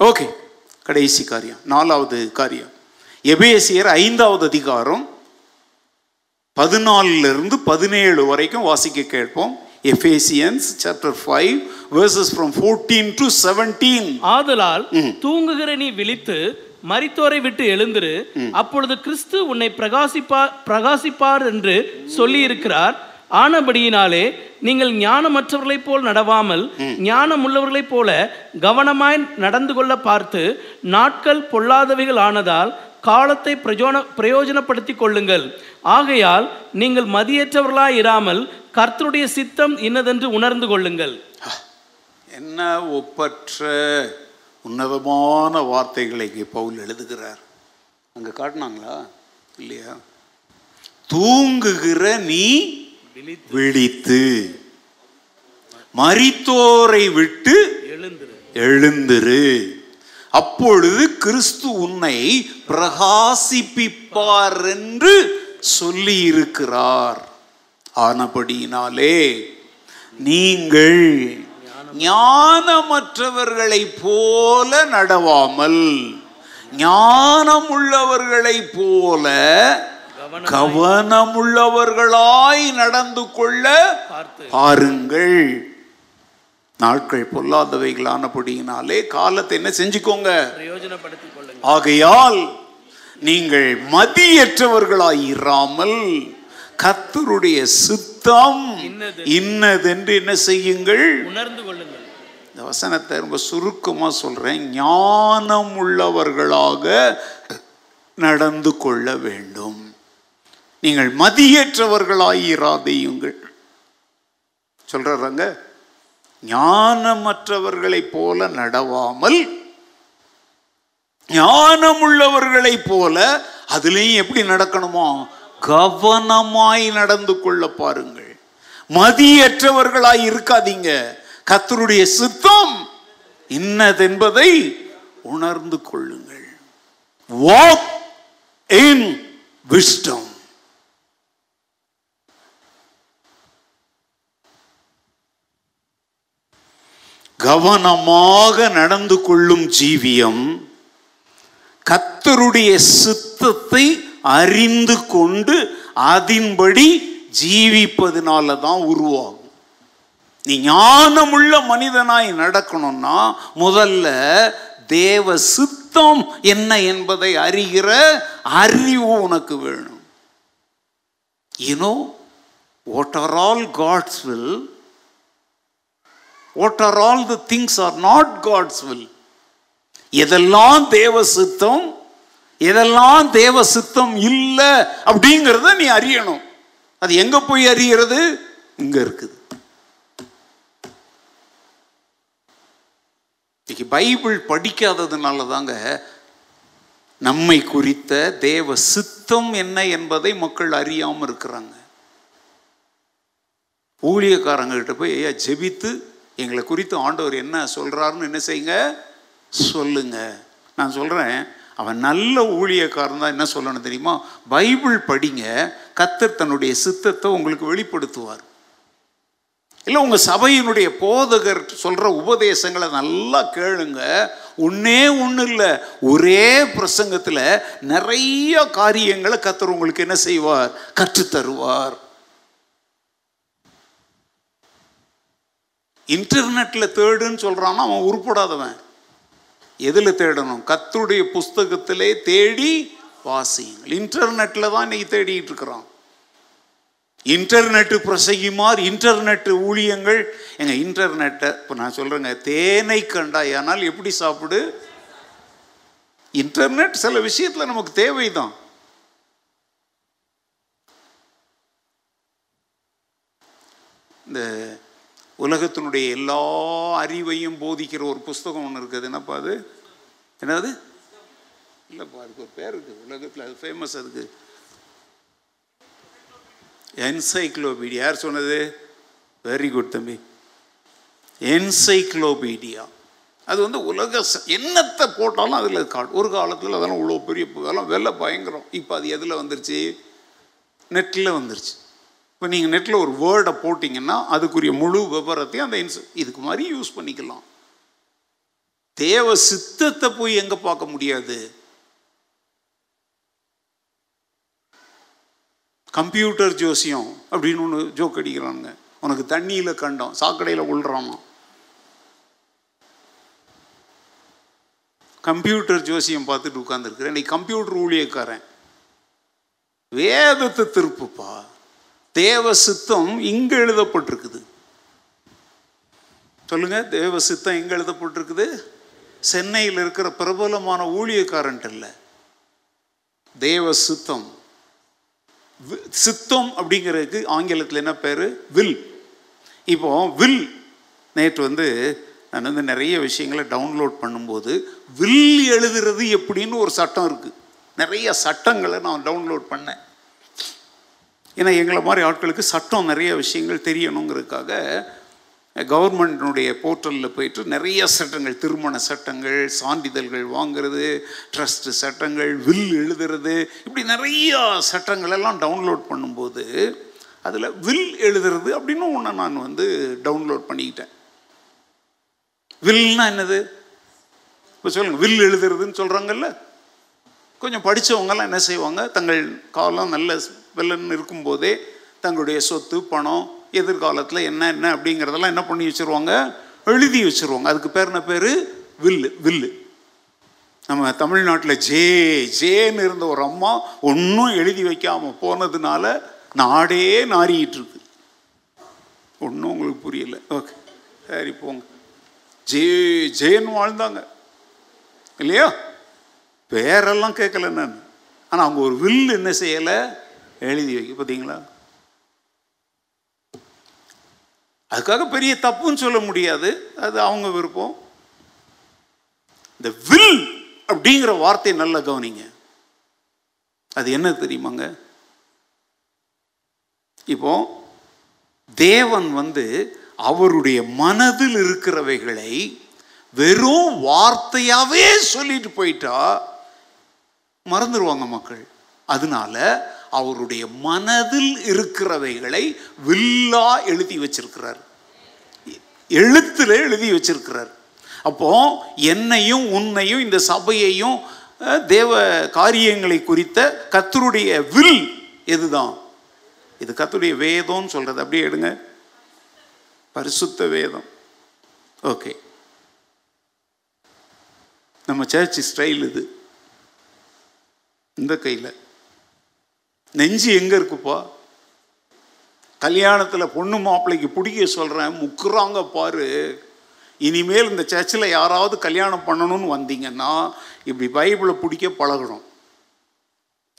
ஓகே கடைசி காரியம் நாலாவது காரியம். எபேசியர் ஐந்தாவது அதிகாரம் பதினாலுல இருந்து பதினேழு வரைக்கும் வாசிக்க கேட்போம். Ephesians chapter five verses from fourteen to seventeen ஆதலால் தூங்குகிற நீ விழித்து மரித்தோரை விட்டு எழுந்திரு. அப்பொழுது கிறிஸ்து உன்னை பிரகாசிப்பார் பிரகாசிப்பார் என்று சொல்லி இருக்கிறார் ஆனபடியினாலே நீங்கள் ஞானமற்றவர்களைப் போல் நடவாமல் ஞானமுள்ளவர்களைப் போல கவனமாய் நடந்து கொள்ள பார்த்து நாட்கள் பொல்லாதவைகள் ஆனதால் காலத்தை பிரயோன பிரயோஜனப்படுத்தி கொள்ளுங்கள். ஆகையால் நீங்கள் மதியற்றவர்களாய் இராமல் கர்த்தருடைய சித்தம் இன்னதென்று உணர்ந்து கொள்ளுங்கள். என்ன ஒப்பற்ற உன்னதமான வார்த்தைகளை இங்கே பவுல் எழுதுகிறார். அங்கே காட்டினாங்களா? இல்லையா? தூங்குகிற நீ விழித்து மரித்தோரை விட்டு எழுந்திரு எழுந்திரு. அப்பொழுது கிறிஸ்து உன்னை பிரகாசிப்பிப்பார் என்று சொல்லி இருக்கிறார் ஆனபடியினாலே நீங்கள் ஞானமற்றவர்களைப் போல நடவாமல் ஞானம் உள்ளவர்களைப் போல கவனம் கவனமுள்ளவர்களாய் நடந்து கொள்ள பாருங்கள். நாட்கள் பொல்லாதவைகளானபடியினாலே காலத்தை என்ன செஞ்சுக்கோங்க? ஆகையால் நீங்கள் மதியற்றவர்களாய் இராமல் கர்த்தருடைய சித்தம் இன்னது. இன்னதென்று என்ன செய்யுங்கள்? உணர்ந்து கொள்ளுங்கள். இந்த வசனத்தை ரொம்ப சுருக்கமா சொல்றேன். ஞானம் உள்ளவர்களாக நடந்து கொள்ள வேண்டும். நீங்கள் மதியற்றவர்களாய் இராதேயுங்கள் சொல்றாங்க ஞானமற்றவர்களைப் போல நடவாமல் ஞானமுள்ளவர்களைப் போல அதுலேயும் எப்படி நடக்கணுமோ? கவனமாய் நடந்து கொள்ள பாருங்கள். மதியற்றவர்களாய் இருக்காதீங்க. கத்தருடைய சித்தம் இன்னதென்பதை உணர்ந்து கொள்ளுங்கள். வாக் இன் விஸ்டம் கவனமாக நடந்து கொள்ளும் ஜீவியம் கத்தருடைய சித்தத்தை அறிந்து கொண்டு அதின்படி ஜீவிப்பதனால தான் உருவாகும். நீ ஞானமுள்ள மனிதனாய் நடக்கணும்னா முதல்ல தேவ சித்தம் என்ன என்பதை அறிகிற அறிவு உனக்கு வேணும். You know what are all God's will what are all the things are not God's will எதெல்லாம் தேவ சித்தம் எதெல்லாம் தேவ சித்தம் இல்லை அப்படிங்கிறத நீ அறியணும். அது எங்க போய் அறிகிறது? இங்க இருக்குது. இன்னைக்கு பைபிள் படிக்காததுனால தாங்க நம்மை குறித்த தேவ சித்தம் என்ன என்பதை மக்கள் அறியாமல் இருக்கிறாங்க. ஊழியக்காரங்க கிட்ட போய் ஐயா ஜெபித்து எங்களை குறித்து ஆண்டவர் என்ன சொல்கிறாருன்னு என்ன செய்யுங்க? சொல்லுங்க. நான் சொல்கிறேன் அவன் நல்ல ஊழியக்காரன் தான் என்ன சொல்லணும் தெரியுமா? பைபிள் படிங்க கத்தர் தன்னுடைய சித்தத்தை உங்களுக்கு வெளிப்படுத்துவார். இல்லை உங்கள் சபையினுடைய போதகர் சொல்கிற உபதேசங்களை நல்லா கேளுங்க. ஒன்றே ஒன்றும் இல்லை ஒரே பிரசங்கத்தில் நிறைய காரியங்களை கத்தர் உங்களுக்கு என்ன செய்வார்? கற்றுத் இன்டர்நெட்டில் தேடுன்னு சொல்கிறான்னா அவன் உருப்படாதவன். எதில் தேடணும்? கத்துடைய புஸ்தகத்திலே தேடி வாசியுங்கள். இன்டர்நெட்டில் தான் இன்னைக்கு தேடிட்டு இருக்கிறான். இன்டர்நெட்டு பிரசகிமார் இன்டர்நெட்டு ஊழியங்கள். எங்கள் இன்டர்நெட்டை இப்போ நான் சொல்கிறேங்க தேனை கண்டாயானால் எப்படி சாப்பிடு? இன்டர்நெட் சில விஷயத்தில் நமக்கு தேவைதான். இந்த உலகத்தினுடைய எல்லா அறிவையும் போதிக்கிற ஒரு புஸ்தகம் ஒன்று இருக்குது. என்னப்பா அது? என்னது? இல்லைப்பா அதுக்கு ஒரு பேர் இருக்குது உலகத்தில் அது ஃபேமஸ் அதுக்கு. என்சைக்ளோபீடியா யார் சொன்னது? வெரி குட் தம்பி. என்சைக்ளோபீடியா அது வந்து உலக ச- என்னத்தை போட்டாலும் அதில் காட் ஒரு காலத்தில் அதெல்லாம் இவ்வளோ பெரிய அதெல்லாம் விலை பயங்கரம். இப்போ அது எதில் வந்துருச்சு? நெட்டில் வந்துருச்சு. இப்போ நீங்கள் நெட்டில் ஒரு வேர்டை போட்டிங்கன்னா அதுக்குரிய முழு விவரத்தையும் அந்த இன்ஸ் இதுக்கு மாதிரி யூஸ் பண்ணிக்கலாம். தேவ சித்தத்தை போய் எங்கே பார்க்க முடியாது? கம்ப்யூட்டர் ஜோசியம் அப்படின்னு ஒன்று ஜோக் அடிக்கிறானுங்க. உனக்கு தண்ணியில் கண்டம் சாக்கடையில் உள்றாமா கம்ப்யூட்டர் ஜோசியம் பார்த்துட்டு உட்காந்துருக்குறேன் நீ கம்ப்யூட்டர் ஊழியக்காரன். வேதத்தை திருப்புப்பா. தேவ சித்தம் இங்கே எழுதப்பட்டிருக்குது. சொல்லுங்க தேவ சித்தம் எங்கே எழுதப்பட்டிருக்குது. சென்னையில் இருக்கிற பிரபலமான ஊழியக்காரன்ட்டு இல்லை. தேவ சித்தம் வி- சித்தம் அப்படிங்கிறதுக்கு ஆங்கிலத்தில் என்ன பேர்? வில். இப்போ வில் நேற்று வந்து நான் வந்து நிறைய விஷயங்களை டவுன்லோட் பண்ணும்போது வில் எழுதுறது எப்படின்னு ஒரு சட்டம் இருக்குது நிறைய சட்டங்களை நான் டவுன்லோட் பண்ணேன். ஏன்னா எங்களை மாதிரி ஆட்களுக்கு சட்டம் நிறைய விஷயங்கள் தெரியணுங்கிறதுக்காக கவர்மெண்ட்டினுடைய போர்ட்டலில் போயிட்டு நிறைய சட்டங்கள் திருமண சட்டங்கள் சான்றிதழ்கள் வாங்குறது ட்ரஸ்ட் சட்டங்கள் வில் எழுதுறது இப்படி நிறைய சட்டங்கள் எல்லாம் டவுன்லோட் பண்ணும்போது அதில் வில் எழுதுறது அப்படின்னு ஒன்று நான் வந்து டவுன்லோட் பண்ணிக்கிட்டேன். வில்னா என்னது? இப்போ சொல்லுங்கள் வில் எழுதுறதுன்னு சொல்கிறாங்கல்ல கொஞ்சம் படிச்சவங்கெல்லாம் என்ன செய்வாங்க? தங்கள் காலம் நல்ல வில்லன் இருக்கும்போதே தங்களுடைய சொத்து பணம் எதிர்காலத்தில் என்ன என்ன அப்படிங்கிறதெல்லாம் என்ன பண்ணி வச்சிருவாங்க? எழுதி வச்சிருவாங்க. அதுக்கு பேர் என்ன பேர்? வில்லு வில்லு. நம்ம தமிழ்நாட்டில் ஜே ஜேன்னு இருந்த ஒரு அம்மா ஒன்றும் எழுதி வைக்காமல் போனதுனால நாடே நாறிக்கிட்டு இருக்கு ஒன்றும் உங்களுக்கு புரியல. ஓகே சரி போங்க. ஜே ஜேன்னு வாழ்ந்தாங்க. இல்லையா? பேரெல்லாம் கேட்கல நான். ஆனால் அவங்க ஒரு வில் என்ன செய்யலை? எழுதி வைக்க பார்த்தீங்களா அதுக்காக பெரிய தப்புன்னு சொல்ல முடியாது. அது அவங்க விருப்பம். இந்த வில் அப்படிங்கிற வார்த்தையை நல்லா கவனிங்க. அது என்ன தெரியுமாங்க? இப்போ தேவன் வந்து அவருடைய மனதில் இருக்கிறவைகளை வெறும் வார்த்தையாவே சொல்லிட்டு போயிட்டா மறந்துடுவாங்க மக்கள். அதனால அவருடைய மனதில் இருக்கிறவைகளை வில்லா எழுதி வச்சிருக்கிறார். எழுத்துல எழுதி வச்சிருக்கிறார். அப்போ என்னையும் உன்னையும் இந்த சபையையும் தேவ காரியங்களை குறித்த கத்தருடைய வில் எதுதான்? இது கத்தருடைய வேதம்னு சொல்றது. அப்படியே எடுங்க. பரிசுத்த வேதம். ஓகே. நம்ம சர்ச் ஸ்டைல் இது. இந்த கையில். நெஞ்சு எங்கே இருக்குப்பா? கல்யாணத்தில் பொண்ணு மாப்பிள்ளைக்கு பிடிக்க சொல்கிறேன் முக்குறாங்க பாரு. இனிமேல் இந்த சர்ச்சில் யாராவது கல்யாணம் பண்ணணும்னு வந்தீங்கன்னா இப்படி பைபிளை பிடிக்க பழகணும்.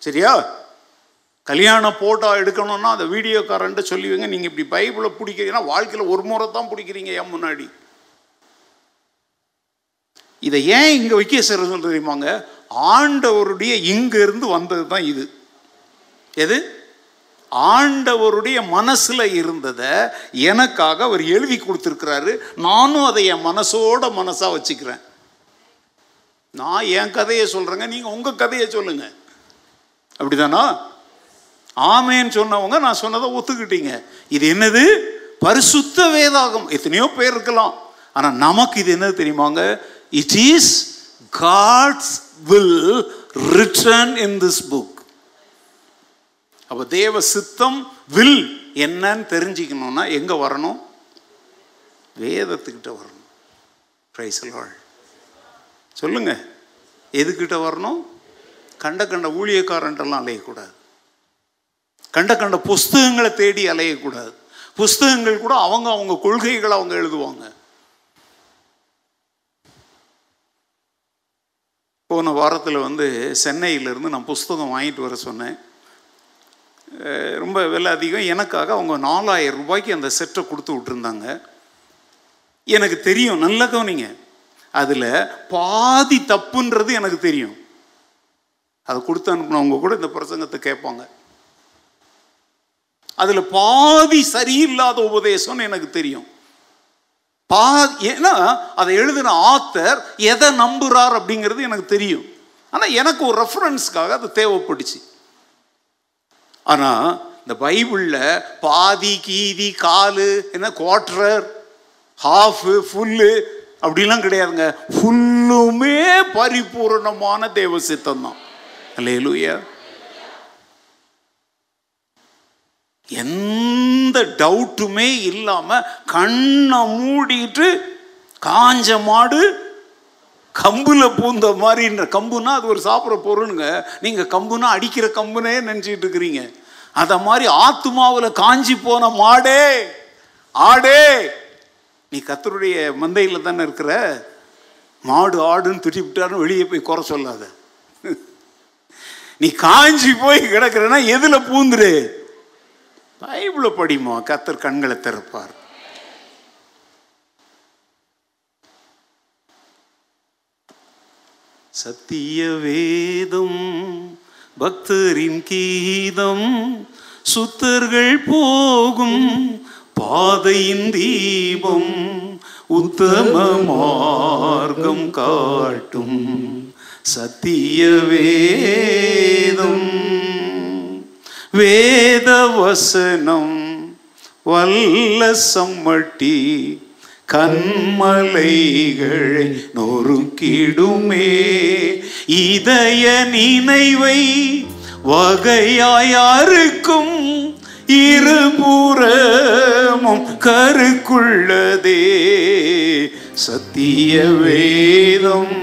சரியா? கல்யாண போட்டோ எடுக்கணும்னா அந்த வீடியோக்காரன்ட்டு சொல்லுவீங்க நீங்கள் இப்படி பைபிளை பிடிக்கிறீங்கன்னா வாழ்க்கையில் ஒரு முறை தான் பிடிக்கிறீங்க ஏன் முன்னாடி. இதை ஏன் இங்கே வைக்க சொல்றது தெரியுமாங்க? ஆண்டவருடைய இங்கிருந்து வந்தது தான் இது. எது? ஆண்டவருடைய மனசில் இருந்ததை எனக்காக அவர் எழுதி கொடுத்துருக்கிறாரு. நானும் அதை என் மனசோட மனசாக வச்சுக்கிறேன். நான் என் கதையை சொல்கிறேங்க நீங்கள் உங்கள் கதையை சொல்லுங்க. அப்படிதானா? ஆமேன்னு சொன்னவங்க நான் சொன்னதை ஒத்துக்கிட்டீங்க. இது என்னது? பரிசுத்த வேதாகம். எத்தனையோ பேர் இருக்கலாம். ஆனால் நமக்கு இது என்னது தெரியுமாங்க? It is God's will written in this book அப்போ தேவ சித்தம் வில் என்னன்னு தெரிஞ்சுக்கணும்னா எங்கே வரணும்? வேதத்துக்கிட்ட வரணும். பிரைசலாள் சொல்லுங்க. எதுக்கிட்ட வரணும்? கண்ட கண்ட ஊழியக்காரன்ட்டெல்லாம் அலையக்கூடாது. கண்ட கண்ட புஸ்தகங்களை தேடி அலையக்கூடாது. புஸ்தகங்கள் கூட அவங்க அவங்க கொள்கைகளை அவங்க எழுதுவாங்க. போன வாரத்தில் வந்து சென்னையிலேருந்து நான் புஸ்தகம் வாங்கிட்டு வர சொன்னேன். ரொம்ப விலை அதிகம். எனக்காக அவங்க நாலாயிரம் ரூபாய்க்கு அந்த செட்டை கொடுத்து விட்டுருந்தாங்க. எனக்கு தெரியும் நல்ல கவனிங்க. அதில் பாதி தப்புன்றது எனக்கு தெரியும். அதை கொடுத்து அனுப்புனவங்க கூட இந்த பிரசங்கத்தை கேட்பாங்க. அதில் பாதி சரியில்லாத உபதேசம்னு எனக்கு தெரியும். பா ஏன்னா அதை எழுதின ஆத்தர் எதை நம்புறார் அப்படிங்கிறது எனக்கு தெரியும். ஆனால் எனக்கு ஒரு ரெஃபரன்ஸ்க்காக அது தேவைப்பட்டுச்சு. ஆனால் இந்த பைபிளில் பாதி கீதி காலு என்ன குவார்டர் ஹாஃபு ஃபுல்லு அப்படிலாம் கிடையாதுங்க. ஃபுல்லுமே பரிபூரணமான தேவ சித்தம் தான் அல்லேலூயா எந்த டவுட்டுமே இல்லாமல் கண்ணை மூடிட்டு காஞ்ச மாடு கம்புல பூந்த மாதிரின்ற கம்புனா அது ஒரு சாப்பிட்ற பொருளுங்க. நீங்க கம்புனா அடிக்கிற கம்புனே நினைச்சிட்டு இருக்கிறீங்க. அத மாதிரி ஆத்துமாவில் காஞ்சி போன மாடே ஆடே. நீ கத்தருடைய மந்தையில் தானே இருக்கிற? மாடு ஆடுன்னு திட்டி வெளியே போய் குறை சொல்லாத. நீ காஞ்சி போய் கிடக்குறன்னா எதுல பூந்துரு? பைபிளை படிமா கத்தர் கண்களை திறப்பார். சத்திய வேதம் பக்தரின் கீதம் சுத்தர்கள் போகும் பாதையின் தீபம் உத்தம மார்க்கம் காட்டும் சத்திய வேதம். வேத வசனம் வல்ல சம்மட்டி கண்மலைகளை நொறுக்கிடுமே. இதய நினைவை வகையாயாருக்கும் இருபுறமும் கருக்குள்ளதே. சத்திய வேதம்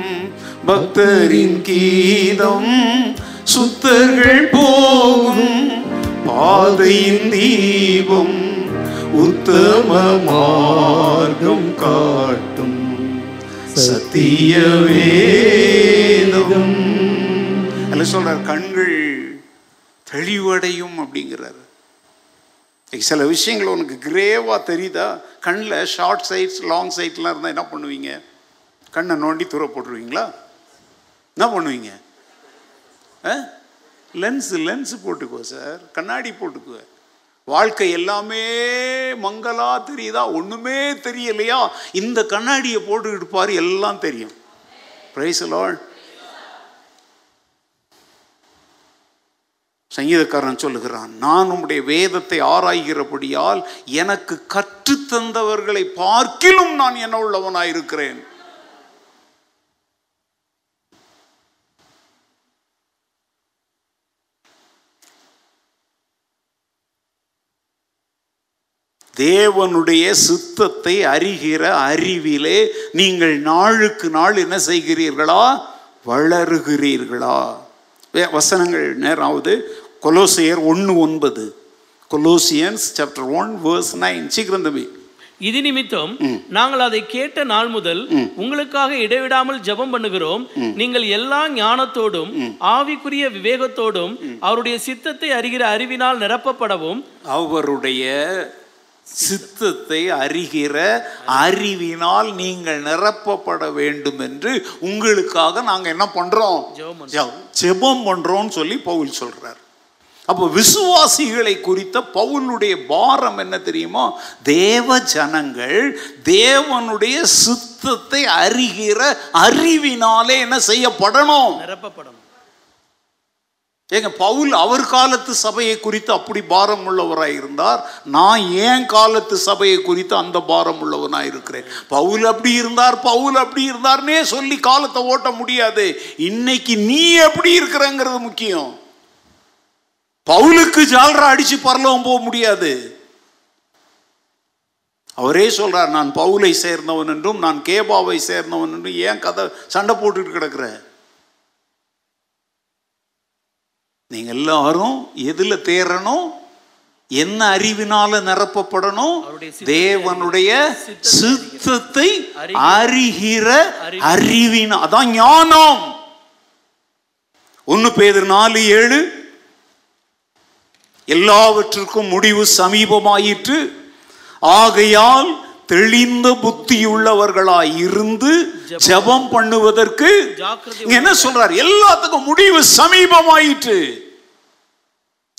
பக்தரின் கீதம் சுத்தர்கள் போகும் பாதையின் தீபம். உத்தம மார்க்கம் காட்டும் சத்திய வேதம். அல்ல சொல்றார் கண்கள் தெளிவடையும் அப்படிங்கிறார். சில விஷயங்கள் உனக்கு கிரேவா தெரியுதா? கண்ணில் ஷார்ட் சைட்ஸ் லாங் சைட்லாம் இருந்தால் என்ன பண்ணுவீங்க? கண்ணை நோண்டி தூர போட்டுருவீங்களா? என்ன பண்ணுவீங்க? லென்ஸ் லென்ஸ் போட்டுக்குவோம் சார் கண்ணாடி போட்டுக்குவேன் வாழ்க்கை எல்லாமே மங்களா தெரியுதா? ஒன்றுமே தெரியலையா? இந்த கண்ணாடியை போட்டுக்கிட்டு பாரு எல்லாம் தெரியும். பிரைஸ் லார்ட் சங்கீதக்காரன் சொல்லுகிறான் நான் உம்முடைய வேதத்தை ஆராய்கிறபடியால் எனக்கு கற்றுத்தந்தவர்களை பார்க்கிலும் நான் என்ன உள்ளவனாயிருக்கிறேன். தேவனுடைய சித்தத்தை அறிகிற அறிவிலே நீங்கள் நாளுக்கு நாள் என்ன செய்கிறீர்களா? வளருகிறீர்களா? வசனங்கள் நேராவது. கொலோசியர் ஒன்று ஒன்பது. Colossians chapter one verse nine சீக்கிரம் தம்பி இது நிமித்தம் நாங்கள் அதை கேட்ட நாள் முதல் உங்களுக்காக இடைவிடாமல் ஜெபம் பண்ணுகிறோம். நீங்கள் எல்லா ஞானத்தோடும் ஆவிக்குரிய விவேகத்தோடும் அவருடைய சித்தத்தை அறிகிற அறிவினால் நிரப்பப்படவும் அவருடைய சித்தத்தை அறிகிற அறிவினால் நீங்கள் நிரப்பப்பட வேண்டும் என்று உங்களுக்காக நாங்க என்ன பண்றோம்? ஜெபம் பண்றோம்னு சொல்லி பவுல் சொல்றார். அப்போ விசுவாசிகளை குறித்த பவுலுடைய பாரம் என்ன தெரியுமா? தேவ ஜனங்கள் தேவனுடைய சித்தத்தை அறிகிற அறிவினாலே என்ன செய்யப்படணும்? நிரப்பப்படணும். ஏங்க பவுல் அவர் காலத்து சபையை குறித்து அப்படி பாரம் உள்ளவராக இருந்தார். நான் ஏன் காலத்து சபையை குறித்து அந்த பாரம் உள்ளவனாக இருக்கிறேன்? பவுல் அப்படி இருந்தார் பவுல் அப்படி இருந்தார்னே சொல்லி காலத்தை ஓட்ட முடியாது. இன்னைக்கு நீ எப்படி இருக்கிறங்கிறது முக்கியம். பவுலுக்கு ஜால்ரா அடிச்சு பரலவும் போக முடியாது. அவரே சொல்றார் நான் பவுலை சேர்ந்தவன் என்றும் நான் கேபாவை சேர்ந்தவன் என்றும் ஏன் கதை சண்டை போட்டுட்டு கிடக்குற? நீங்க எல்லாரும் எதுல தேரணும் என்ன அறிவினால நிரப்பப்படணும்? தேவனுடைய சித்தத்தை அறிகிற அறிவினா அதான் ஞானம். ஒன்னு பேதர் நாலு ஏழு. எல்லாவற்றிற்கும் முடிவு சமீபமாயிற்று. ஆகையால் தெளிந்த புத்தியுள்ளவர்களாய் இருந்து ஜெபம் பண்ணுவதற்கு என்ன சொல்றார்? எல்லாத்துக்கும் முடிவு சமீபமாயிற்று.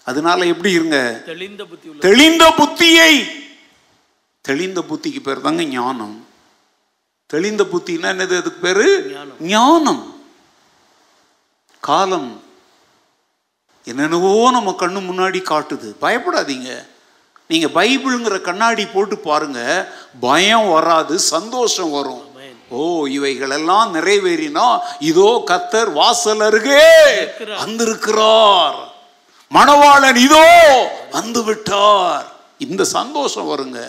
அதனால எப்படி இருங்க? தெளிந்த புத்தி தெளிந்த புத்தியை. தெளிந்த புத்திக்கு பேர் தாங்க ஞானம். தெளிந்த புத்தின்னா என்னது? அதுக்கு பேரு. ஞானம். காலம். என்னென்னவோ நம்ம கண்ணு முன்னாடி காட்டுது. பயப்படாதீங்க. நீங்க பைபிள்ங்கிற கண்ணாடி போட்டு பாருங்க பயம் வராது சந்தோஷம் வரும். ஓ இவைகளெல்லாம் நிறைவேறினா இதோ கத்தர் வாசல் அருகே. வந்திருக்கிறார் மணவாளன் இதோ வந்து விட்டார் இந்த சந்தோஷம் வருங்க.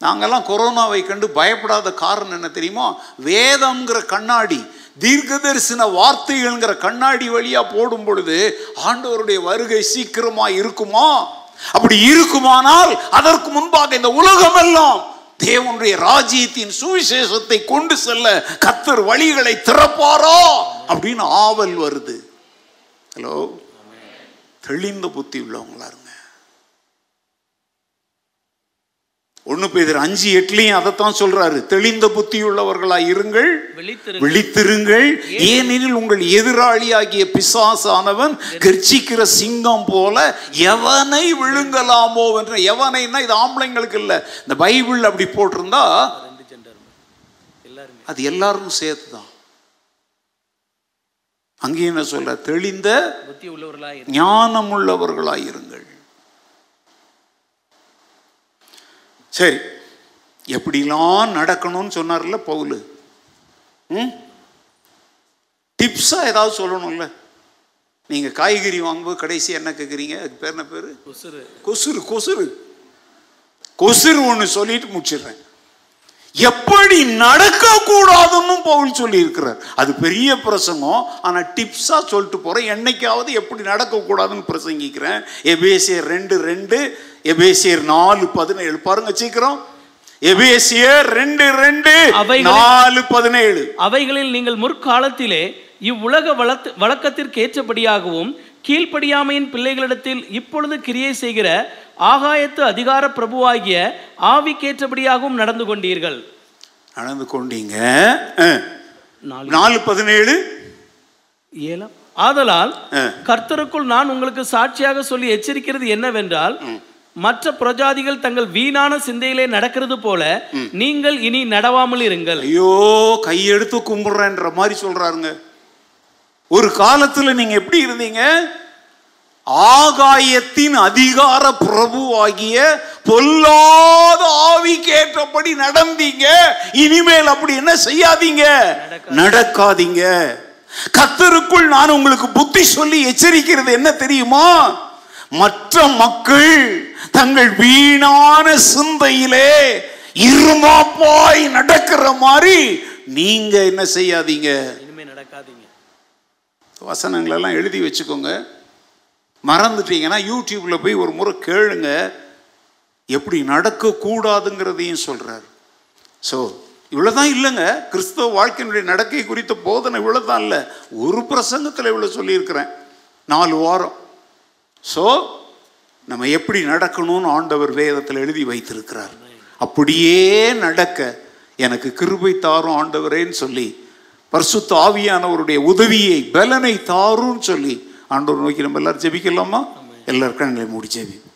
நாங்கெல்லாம் கொரோனாவை கண்டு பயப்படாத காரணம் என்ன தெரியுமா? வேதம்ங்கிற கண்ணாடி தீர்க்கதரிசன வார்த்தைகள்ங்கிற கண்ணாடி வழியா போடும் பொழுது ஆண்டவருடைய வருகை சீக்கிரமா இருக்குமா? அப்படி இருக்குமானால் அதற்கு முன்பாக இந்த உலகம் எல்லாம் தேவனுடைய ராஜ்யத்தின் சுவிசேஷத்தை கொண்டு செல்ல கத்தர் வழிகளை திறப்பாரோ அப்படின்னு ஆவல் வருது. ஹலோ தெளிந்த புத்தி உள்ளவங்களா இருக்கும் ஒண்ணு பேதர் அஞ்சு எட்டுலையும் அதைத்தான் சொல்றாரு. தெளிந்த புத்தி உள்ளவர்களா இருங்கள் விழித்திரு விழித்திருங்கள். ஏனெனில் உங்கள் எதிராளியாகிய பிசாசானவன் கர்ச்சிக்கிற சிங்கம் போல எவனை விழுங்கலாமோ என்ற எவனைன்னா இது ஆம்பளைங்களுக்கு இல்ல. இந்த பைபிள் அப்படி போட்டிருந்தா அது எல்லாரும் சேர்த்து தான் அங்கே என்ன சொல்ற? தெளிந்த ஞானம் உள்ளவர்களாய் இருங்கள் சரி எப்படிலாம் நடக்கணும்னு சொன்னார்ல பவுலு? ம்? டிப்ஸாக ஏதாவது சொல்லணும்ல? நீங்கள் காய்கறி வாங்கும்போது கடைசி என்ன கேட்குறீங்க அதுக்கு பேர் என்ன பேர்? உசுரு கொசுறு கொசுறு. கொசுறு ஒன்று சொல்லிட்டு முடிச்சிடுறேன். எப்படி நடக்க கூடாதுன்னு பவுல் சொல்லி இருக்கிறார் அது பெரிய பிரசங்கம். ஆனா டிப்ஸா சொல்லிட்டு போறேன். என்னைக்காவது எப்படி நடக்க கூடாதுன்னு பிரசங்கிக்கிறேன். எபேசியர் ரெண்டு ரெண்டு. எபேசியர் நாலு பதினேழு. பாருங்க சீக்கிரம். எபேசியர் ரெண்டு ரெண்டு அவைகளில்- நாலு பதினேழு. அவைகளில் நீங்கள் முற்காலத்திலே இவ்வுலக வழத்து வழக்கத்திற்கு ஏற்றபடியாகவும் கீழ்ப்படியாமையின் பிள்ளைகளிடத்தில் இப்பொழுது கிரியை செய்கிற ஆகாயத்து அதிகார பிரபுவாகிய ஆவிக்கேற்றபடியாகவும் நடந்து கொண்டீர்கள். நடந்து கொண்டீங்க. நாலு. பதினேழு. ஏழாம் ஆதலால். கர்த்தருக்குள் நான் உங்களுக்கு சாட்சியாக சொல்லி எச்சரிக்கிறது என்னவென்றால் மற்ற பிரஜாதிகள் தங்கள் வீணான சிந்தையிலே நடக்கிறது போல நீங்கள் இனி நடவாமல் இருங்கள். ஐயோ கையெடுத்து கும்பிடுறேன்ற மாதிரி சொல்றாருங்க. ஒரு காலத்துல நீங்க எப்படி இருந்தீங்க? ஆகாயத்தின் அதிகார பிரபுவாகிய பொல்லாத ஆவிக்கேற்றபடி நடந்தீங்க. இனிமேல் அப்படி என்ன செய்யாதீங்க? நடக்காதீங்க. கத்தருக்குள் நான் உங்களுக்கு புத்தி சொல்லி எச்சரிக்கிறது என்ன தெரியுமா? மற்ற மக்கள் தங்கள் வீணான சிந்தையிலே இருமாப்பாய் நடக்கிற மாதிரி நீங்க என்ன செய்யாதீங்க. இனிமே நடக்காதீங்க. வசனங்களெல்லாம் எழுதி வச்சுக்கோங்க. மறந்துட்டீங்கன்னா யூடியூப்ல போய் ஒரு முறை கேளுங்க. எப்படி நடக்கக்கூடாதுங்கிறதையும் சொல்றார். ஸோ இவ்வளோதான் இல்லைங்க. கிறிஸ்தவ வாழ்க்கையினுடைய நடக்கை குறித்த போதனை இவ்வளோதான் இல்லை. ஒரு பிரசங்கத்தில் இவ்வளோ சொல்லியிருக்கிறேன். நாலு வாரம். ஸோ நம்ம எப்படி நடக்கணும்னு ஆண்டவர் வேதத்தில் எழுதி வைத்திருக்கிறார். அப்படியே நடக்க எனக்கு கிருபை தாரும் ஆண்டவரேன்னு சொல்லி பரிசுத்த ஆவியானவருடைய உதவியை பலனை தாருன்னு சொல்லி ஆண்டவர் நோக்கி நம்ம எல்லாரும் ஜெபிக்கலாமா? எல்லாருக்கும் மூடி ஜெபி.